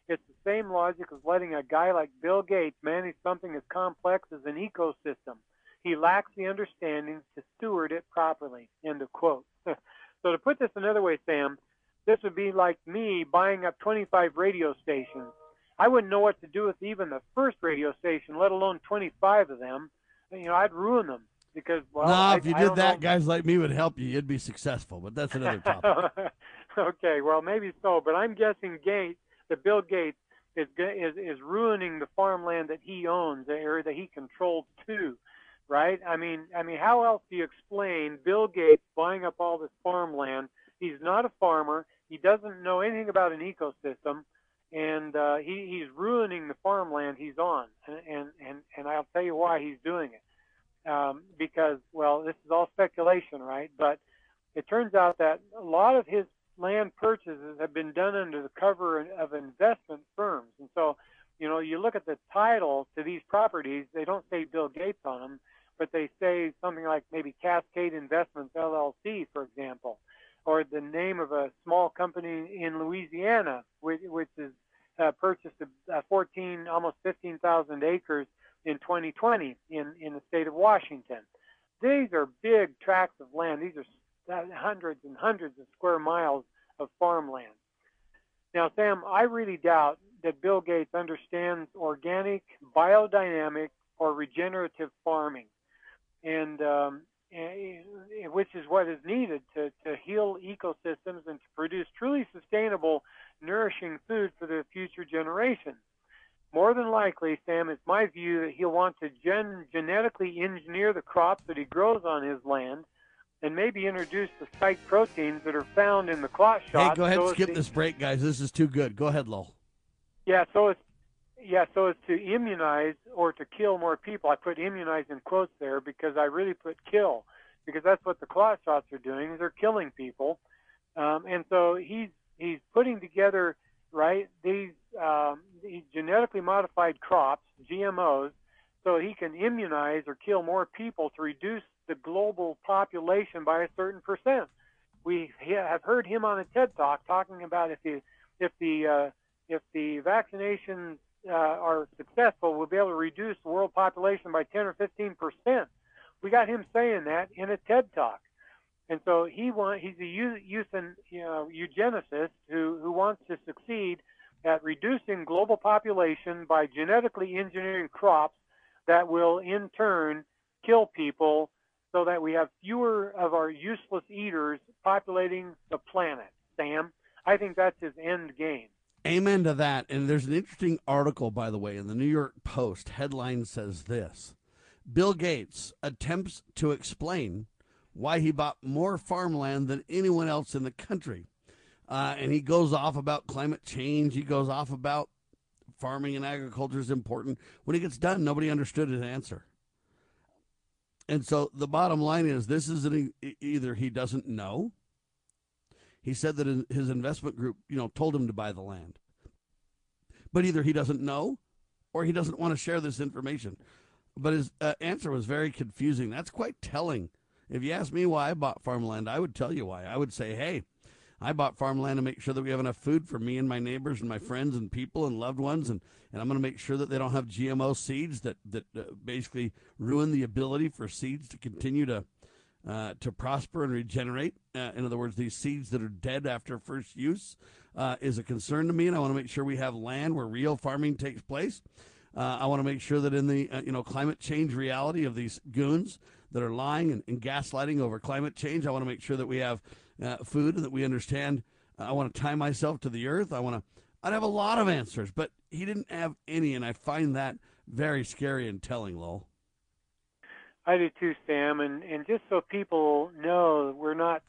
It's the same logic as letting a guy like Bill Gates manage something as complex as an ecosystem. He lacks the understanding to steward it properly. End of quote. *laughs* so to put this another way, Sam, this would be like me buying up 25 radio stations. I wouldn't know what to do with even the first radio station, let alone 25 of them. You know, I'd ruin them because well, no, I, if you I did that, know. guys like me would help you. You'd be successful, but that's another *laughs* topic. okay, well maybe so, but I'm guessing Gates, that Bill Gates is is is ruining the farmland that he owns the area that he controls too, right? I mean, I mean, how else do you explain Bill Gates buying up all this farmland? He's not a farmer. He doesn't know anything about an ecosystem, and uh, he he's ruining the farmland he's on, and and and, I'll tell you why he's doing it um, because, well, this is all speculation, right? But it turns out that a lot of his land purchases have been done under the cover of investment firms. And so, you know, you look at the title to these properties, they don't say Bill Gates on them, but they say something like maybe Cascade Investments LLC, for example, or the name of a small company in Louisiana, which, which is uh, purchased a, a 14, almost 15,000 acres in 2020 in, in the state of Washington. These are big tracts of land. These are hundreds and hundreds of square miles of farmland. Now, Sam, I really doubt that Bill Gates understands organic, biodynamic, or regenerative farming, and, um, Eh, which is what is needed to, to heal ecosystems and to produce truly sustainable, nourishing food for the future generations more than likely, Sam, it's my view that he'll want to gen- genetically engineer the crops that he grows on his land and maybe introduce the spike proteins that are found in the clot shot. hey, go ahead so and skip to- this break, guys. This is too good. Go ahead, Lowell. Yeah, so it's yeah, so as to immunize or to kill more people. I put immunize in quotes there because I really put kill because that's what the clot shots are doing they're killing people. Um, and so he's he's putting together right these um, these genetically modified crops, GMOs, so he can immunize or kill more people to reduce the global population by a certain percent. We have heard him on a TED Talk talking about if the if the uh, if the vaccinations uh, are successful, we'll be able to reduce the world population by 10 or 15 percent. We got him saying that in a TED Talk, and so he want he's a eu- euthan, you know, eugenicist who who wants to succeed at reducing global population by genetically engineering crops that will in turn kill people so that we have fewer of our useless eaters populating the planet. Sam, I think that's his end game. Amen to that. And there's an interesting article, by the way, in the New York Post. Headline says this Bill Gates attempts to explain why he bought more farmland than anyone else in the country. Uh, and he goes off about climate change. He goes off about farming and agriculture is important. When he gets done, nobody understood his answer. And so the bottom line is this is an, either he doesn't know, He said that his- investment group, you know, told him to buy the land. But either he doesn't know or he doesn't want to share this information. But his uh, answer was very confusing. That's quite telling. If you ask me why I bought farmland, I would tell you why. I would say, hey, I bought farmland to make sure that we have enough food for me and my neighbors and my friends and people and loved ones, and, and I'm going to make sure that they don't have GMO seeds that that uh, basically ruin the ability for seeds to continue to uh, to prosper and regenerate. Uh, in other words, these seeds that are dead after first use uh, is a concern to me, and I want to make sure we have land where real farming takes place. Uh, I want to make sure that in the uh, you know climate change reality of these goons that are lying and, and gaslighting over climate change, I want to make sure that we have uh, food and that we understand. I want to tie myself to the earth. I want to. I'd have a lot of answers, but he didn't have any, and I find that very scary and telling, Lowell. I do too, Sam. And and just so people know, we're not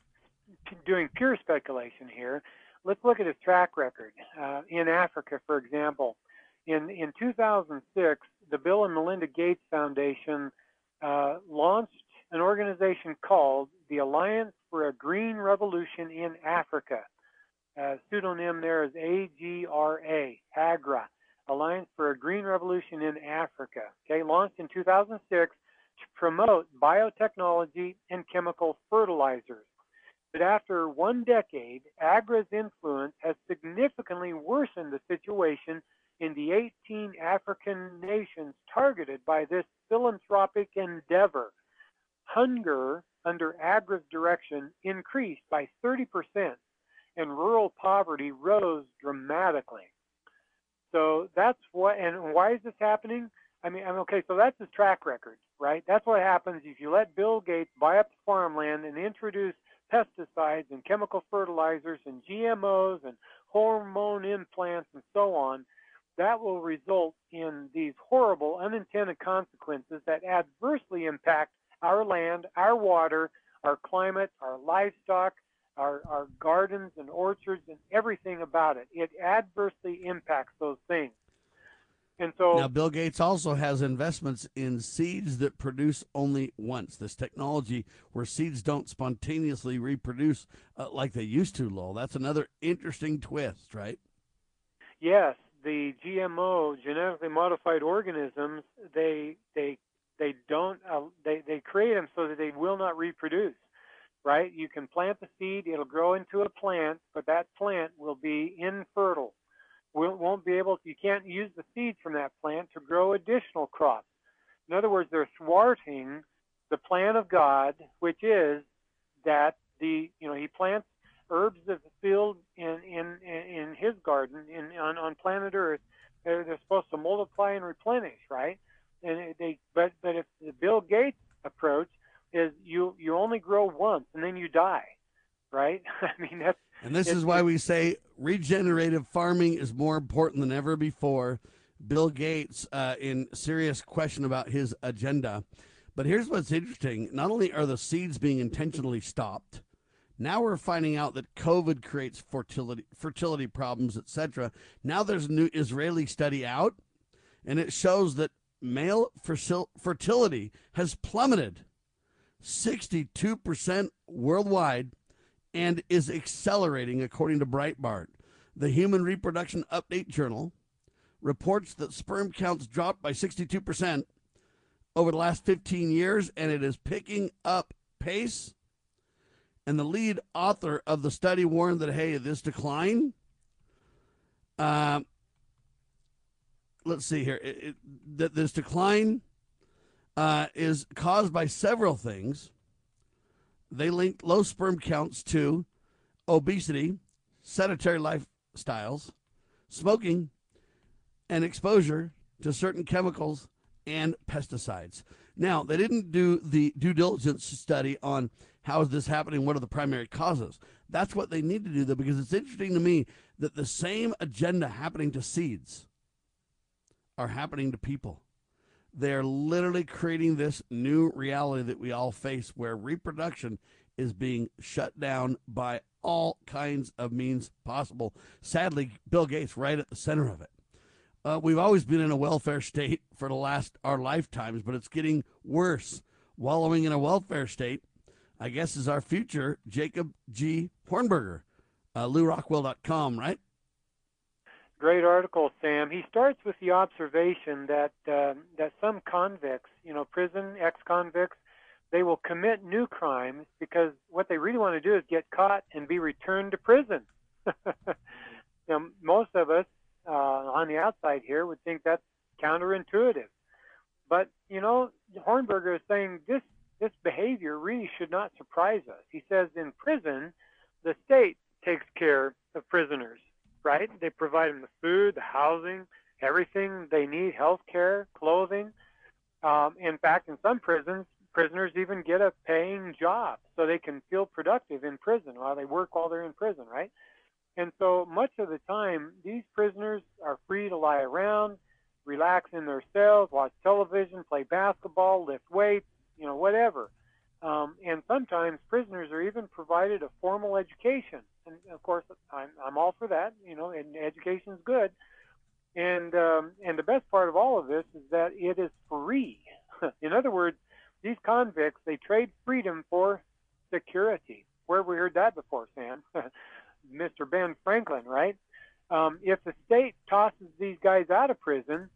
doing pure speculation here. Let's look at his track record uh, in Africa, for example. In in 2006, the Bill and Melinda Gates Foundation uh, launched an organization called the Alliance for a Green Revolution in Africa. Uh, pseudonym there is AGRA, AGRA, Alliance for a Green Revolution in Africa. Okay, launched in 2006 to promote biotechnology and chemical fertilizers. But after one decade, AGRA's influence has significantly worsened the situation in the 18 African nations targeted by this philanthropic endeavor. Hunger under AGRA's direction increased by 30%, and rural poverty rose dramatically. So that's what, and why is this happening? I mean, I'm okay. So that's his track record, right? That's what happens if you let Bill Gates buy up farmland and introduce pesticides and chemical fertilizers and GMOs and hormone implants and so on. That will result in these horrible unintended consequences that adversely impact our land, our water, our climate, our livestock, our, our gardens and orchards, and everything about it. It adversely impacts those things. And so Now, Bill Gates also has investments in seeds that produce only once. This technology where seeds don't spontaneously reproduce uh, like they used to, Lowell. That's another interesting twist, right? Yes, the GMO genetically modified organisms they they they don't uh, they they create them so that they will not reproduce. Right? You can plant the seed, it'll grow into a plant, but that plant will be infertile. Will, won't be able. You can't use the seeds from that plant to grow additional crops. In other words, they're thwarting the plan of God, which is that the you know he plants herbs of the field in in in his garden in on, on planet Earth. They're, they're supposed to multiply and replenish, right? And they but but if the Bill Gates approach is you you only grow once and then you die, right? *laughs* I mean that's And this is why we say regenerative farming is more important than ever before. Bill Gates uh, in serious question about his agenda. But here's what's interesting: not only are the seeds being intentionally stopped, now we're finding out that COVID creates fertility fertility problems, etc. Now there's a new Israeli study out, and it shows that male fertil- fertility has plummeted 62% worldwide and is accelerating, according to Breitbart. The Human Reproduction Update Journal reports that sperm counts dropped by 62% over the last 15 years, and it is picking up pace. And the lead author of the study warned that, hey, this decline, uh, let's see here, it, it, that this decline uh, is caused by several things. They linked low sperm counts to obesity, sedentary lifestyles, smoking, and exposure to certain chemicals and pesticides. Now, they didn't do the due diligence study on how is this happening, what are the primary causes. That's what they need to do, though, because it's interesting to me that the same agenda happening to seeds are happening to people. They're literally creating this new reality that we all face where reproduction is being shut down by all kinds of means possible. Sadly, Bill Gates right at the center of it. Uh, we've always been in a welfare state for the last our lifetimes, but it's getting worse. Wallowing in a welfare state, I guess, is our future. Jacob G. Hornberger uh, LewRockwell.com, right? Great article, Sam. He starts with the observation that uh, that some convicts, you know, prison ex-convicts, they will commit new crimes because what they really want to do is get caught and be returned to prison. *laughs* now, most of us uh, on the outside here would think that's counterintuitive, but you know, Hornberger is saying this this behavior really should not surprise us. He says in prison, the state takes care of prisoners, right? They provide them the food, the housing, everything they need, health care, clothing. Um, in fact, in some prisons, prisoners even get a paying job so they can feel productive in prison while they work while they're in prison, right? And so much of the time, these prisoners are free to lie around, relax in their cells, watch television, play basketball, lift weights, you know, whatever. Um, and sometimes prisoners are even provided a formal education. And of course, I'm, I'm all for that, you know, and education is good. And, um, and the best part of all of this is that it is free. *laughs* in other words, these convicts, they trade freedom for security. Where have we heard that before, Sam? *laughs* Mr. Ben Franklin, right? Um, if the state tosses these guys out of prison,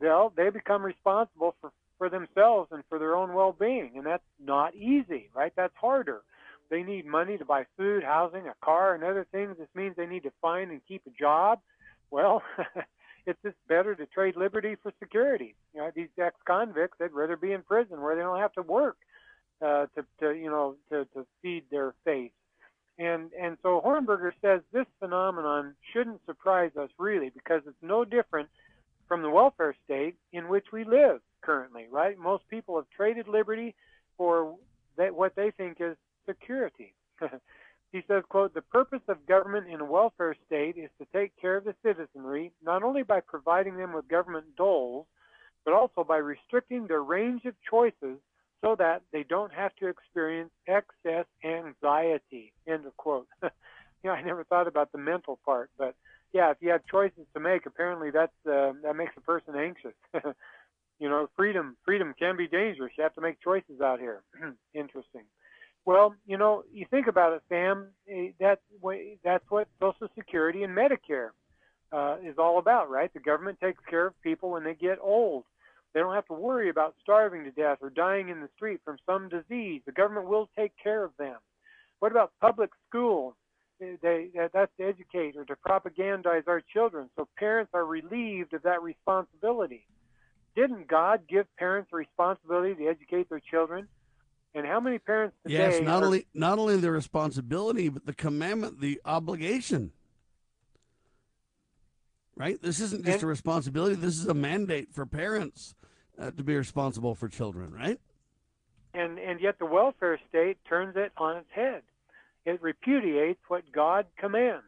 they'll they become responsible for for themselves and for their own well-being, and that's not easy, right? That's harder. They need money to buy food, housing, a car, and other things. This means they need to find and keep a job. Well, *laughs* it's just better to trade liberty for security. You know, these ex-convicts, they'd rather be in prison where they don't have to work uh, to, to, you know, to, to feed their faith. And and so Hornberger says this phenomenon shouldn't surprise us really because it's no different from the welfare state in which we live currently, right? Most people have traded liberty for that, what they think is security. *laughs* he says, quote, the purpose of government in a welfare state is to take care of the citizenry, not only by providing them with government doles, but also by restricting their range of choices so that they don't have to experience excess anxiety, end of quote. *laughs* you know, I never thought about the mental part, but yeah, if you have choices to make, apparently that's uh, that makes a person anxious. *laughs* you know, freedom freedom can be dangerous. You have to make choices out here. *clears throat* Interesting. Well, you know, you think about it, Sam. Eh, that's that's what Social Security and Medicare uh, is all about, right? The government takes care of people when they get old. They don't have to worry about starving to death or dying in the street from some disease. The government will take care of them. What about public schools? Eh, they, that's to educate or to propagandize our children, so parents are relieved of that responsibility. Didn't God give parents responsibility to educate their children? And how many parents today? Yes, not are, only not only the responsibility, but the commandment, the obligation. Right. This isn't just And- a responsibility. This is a mandate for parents uh, to be responsible for children. Right. and and yet the welfare state turns it on its head. It repudiates what God commands.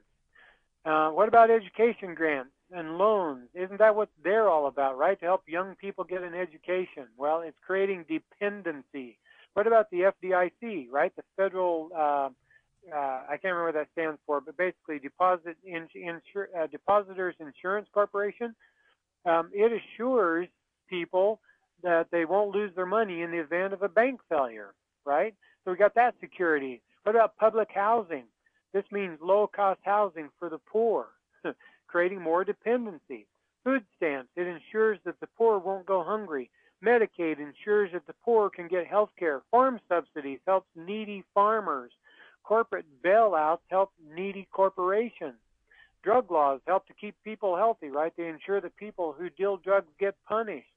Uh, what about education grants and loans? Isn't that what they're all about, right? To help young people get an education. Well, it's creating dependency. What about the FDIC, right? The federal, uh, uh, I can't remember what that stands for, but basically Deposit in, insur, uh, Depositors Insurance Corporation. Um, it assures people that they won't lose their money in the event of a bank failure, right? So we got that security. What about public housing? This means low cost housing for the poor, *laughs* creating more dependency. Food stamps, it ensures that the poor won't go hungry. Medicaid ensures that the poor can get health care. Farm subsidies helps needy farmers. Corporate bailouts help needy corporations. Drug laws help to keep people healthy, right? They ensure that people who deal drugs get punished.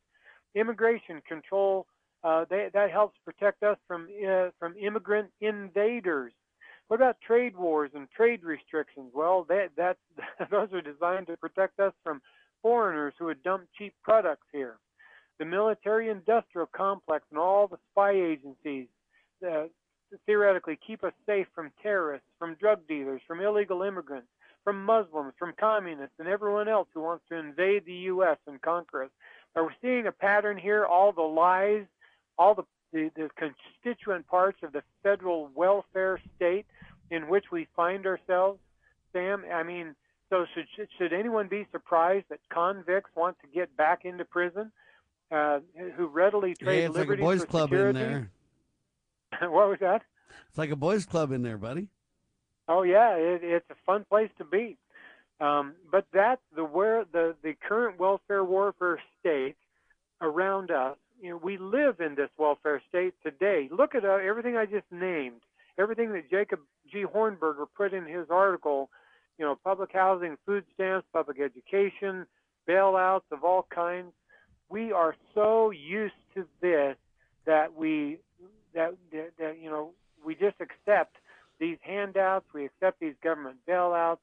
Immigration control uh, they, that helps protect us from uh, from immigrant invaders. What about trade wars and trade restrictions? Well, that that *laughs* those are designed to protect us from foreigners who would dump cheap products here. The military-industrial complex and all the spy agencies uh, theoretically keep us safe from terrorists, from drug dealers, from illegal immigrants, from Muslims, from communists, and everyone else who wants to invade the U.S. and conquer us. Are we seeing a pattern here? All the lies, all the, the, the constituent parts of the federal welfare state in which we find ourselves, Sam? I mean, so should, should anyone be surprised that convicts want to get back into prison, uh, who readily trade yeah, it's like a liberty boys club security? in there. *laughs* what was that? It's like a boys club in there, buddy. Oh yeah, it, it's a fun place to be. Um, but that's the where the the current welfare warfare state around us. You know, we live in this welfare state today. Look at uh, everything I just named, everything that Jacob G. Hornberger put in his article. You know, public housing, food stamps, public education, bailouts of all kinds. We are so used to this that we that, that, that you know we just accept these handouts, we accept these government bailouts,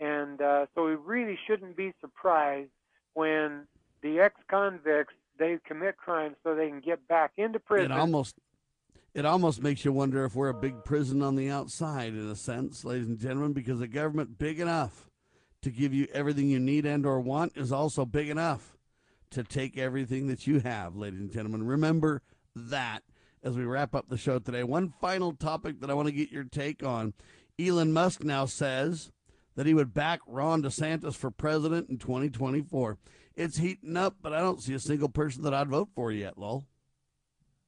and uh, so we really shouldn't be surprised when the ex-convicts they commit crimes so they can get back into prison. It almost it almost makes you wonder if we're a big prison on the outside in a sense, ladies and gentlemen, because a government big enough to give you everything you need and or want is also big enough to take everything that you have, ladies and gentlemen. Remember that as we wrap up the show today. One final topic that I want to get your take on. Elon Musk now says that he would back Ron DeSantis for president in 2024. It's heating up, but I don't see a single person that I'd vote for yet, lol.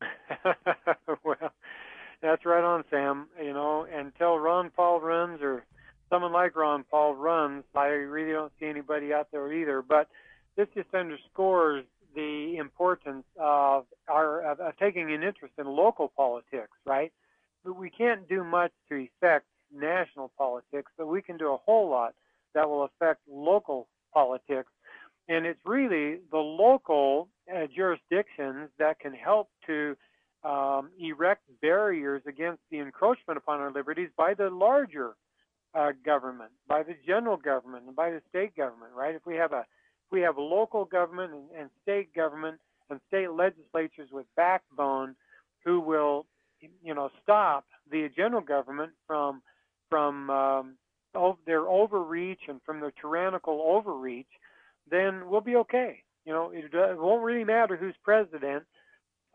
*laughs* well, that's right on, Sam. You know, until Ron Paul runs or someone like Ron Paul runs, I really don't see anybody out there either. But this just underscores the importance of our of, of taking an interest in local politics, right? But we can't do much to affect national politics, but we can do a whole lot that will affect local politics. And it's really the local uh, jurisdictions that can help to um, erect barriers against the encroachment upon our liberties by the larger uh, government, by the general government, and by the state government, right? If we have a we have local government and, state government and state legislatures with backbone who will, you know, stop the general government from from um, their overreach and from their tyrannical overreach, then we'll be okay. You know, it, it won't really matter who's president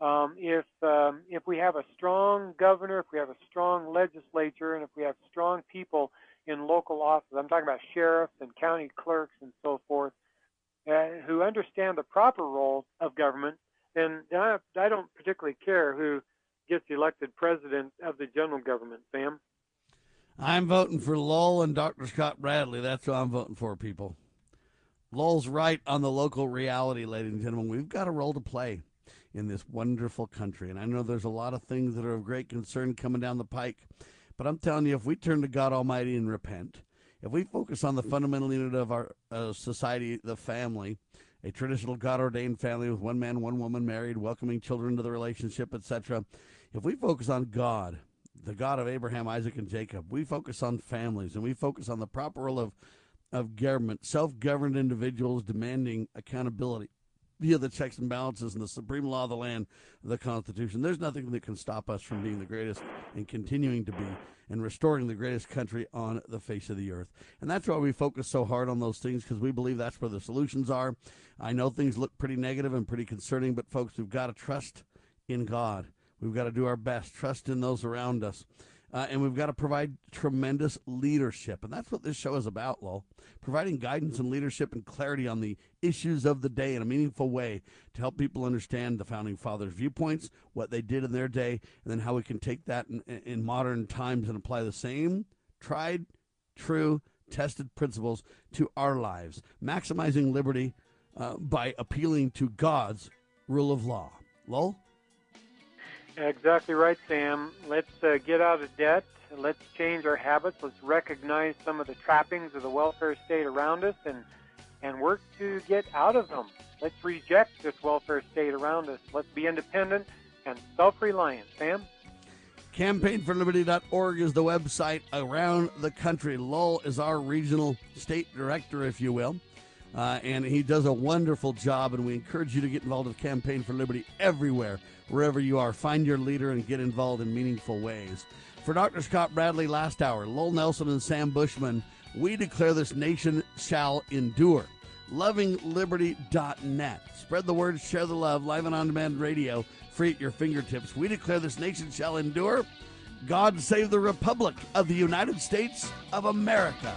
um, if um, if we have a strong governor, if we have a strong legislature, and if we have strong people in local offices. I'm talking about sheriffs and county clerks and so forth uh, who understand the proper role of government, then I, I don't particularly care who gets elected president of the general government, Sam. I'm voting for Lowell and Dr. Scott Bradley. That's who I'm voting for, people. Lowell's right on the local reality, ladies and gentlemen. We've got a role to play in this wonderful country. And I know there's a lot of things that are of great concern coming down the pike. But I'm telling you, if we turn to God Almighty and repent, if we focus on the fundamental unit of our uh, society, the family, a traditional God ordained family with one man, one woman married, welcoming children to the relationship, etc. If we focus on God, the God of Abraham, Isaac, and Jacob, we focus on families and we focus on the proper role of, of government, self governed individuals demanding accountability via the checks and balances and the supreme law of the land, the Constitution. There's nothing that can stop us from being the greatest and continuing to be and restoring the greatest country on the face of the earth. And that's why we focus so hard on those things because we believe that's where the solutions are. I know things look pretty negative and pretty concerning, but folks, we've got to trust in God. We've got to do our best, trust in those around us. Uh, and we've got to provide tremendous leadership. And that's what this show is about, Lowell. Providing guidance and leadership and clarity on the issues of the day in a meaningful way to help people understand the founding fathers' viewpoints, what they did in their day, and then how we can take that in, in modern times and apply the same tried, true, tested principles to our lives, maximizing liberty uh, by appealing to God's rule of law. Lowell? Exactly right, Sam. Let's uh, get out of debt. Let's change our habits. Let's recognize some of the trappings of the welfare state around us and, and work to get out of them. Let's reject this welfare state around us. Let's be independent and self reliant. Sam? CampaignForLiberty.org is the website around the country. Lowell is our regional state director, if you will. Uh, and he does a wonderful job, and we encourage you to get involved with Campaign for Liberty everywhere wherever you are. Find your leader and get involved in meaningful ways. For Dr. Scott Bradley, last hour, Lowell Nelson and Sam Bushman, we declare this nation shall endure. LovingLiberty.net. Spread the word, share the love, live and on demand radio, free at your fingertips. We declare this nation shall endure. God save the Republic of the United States of America.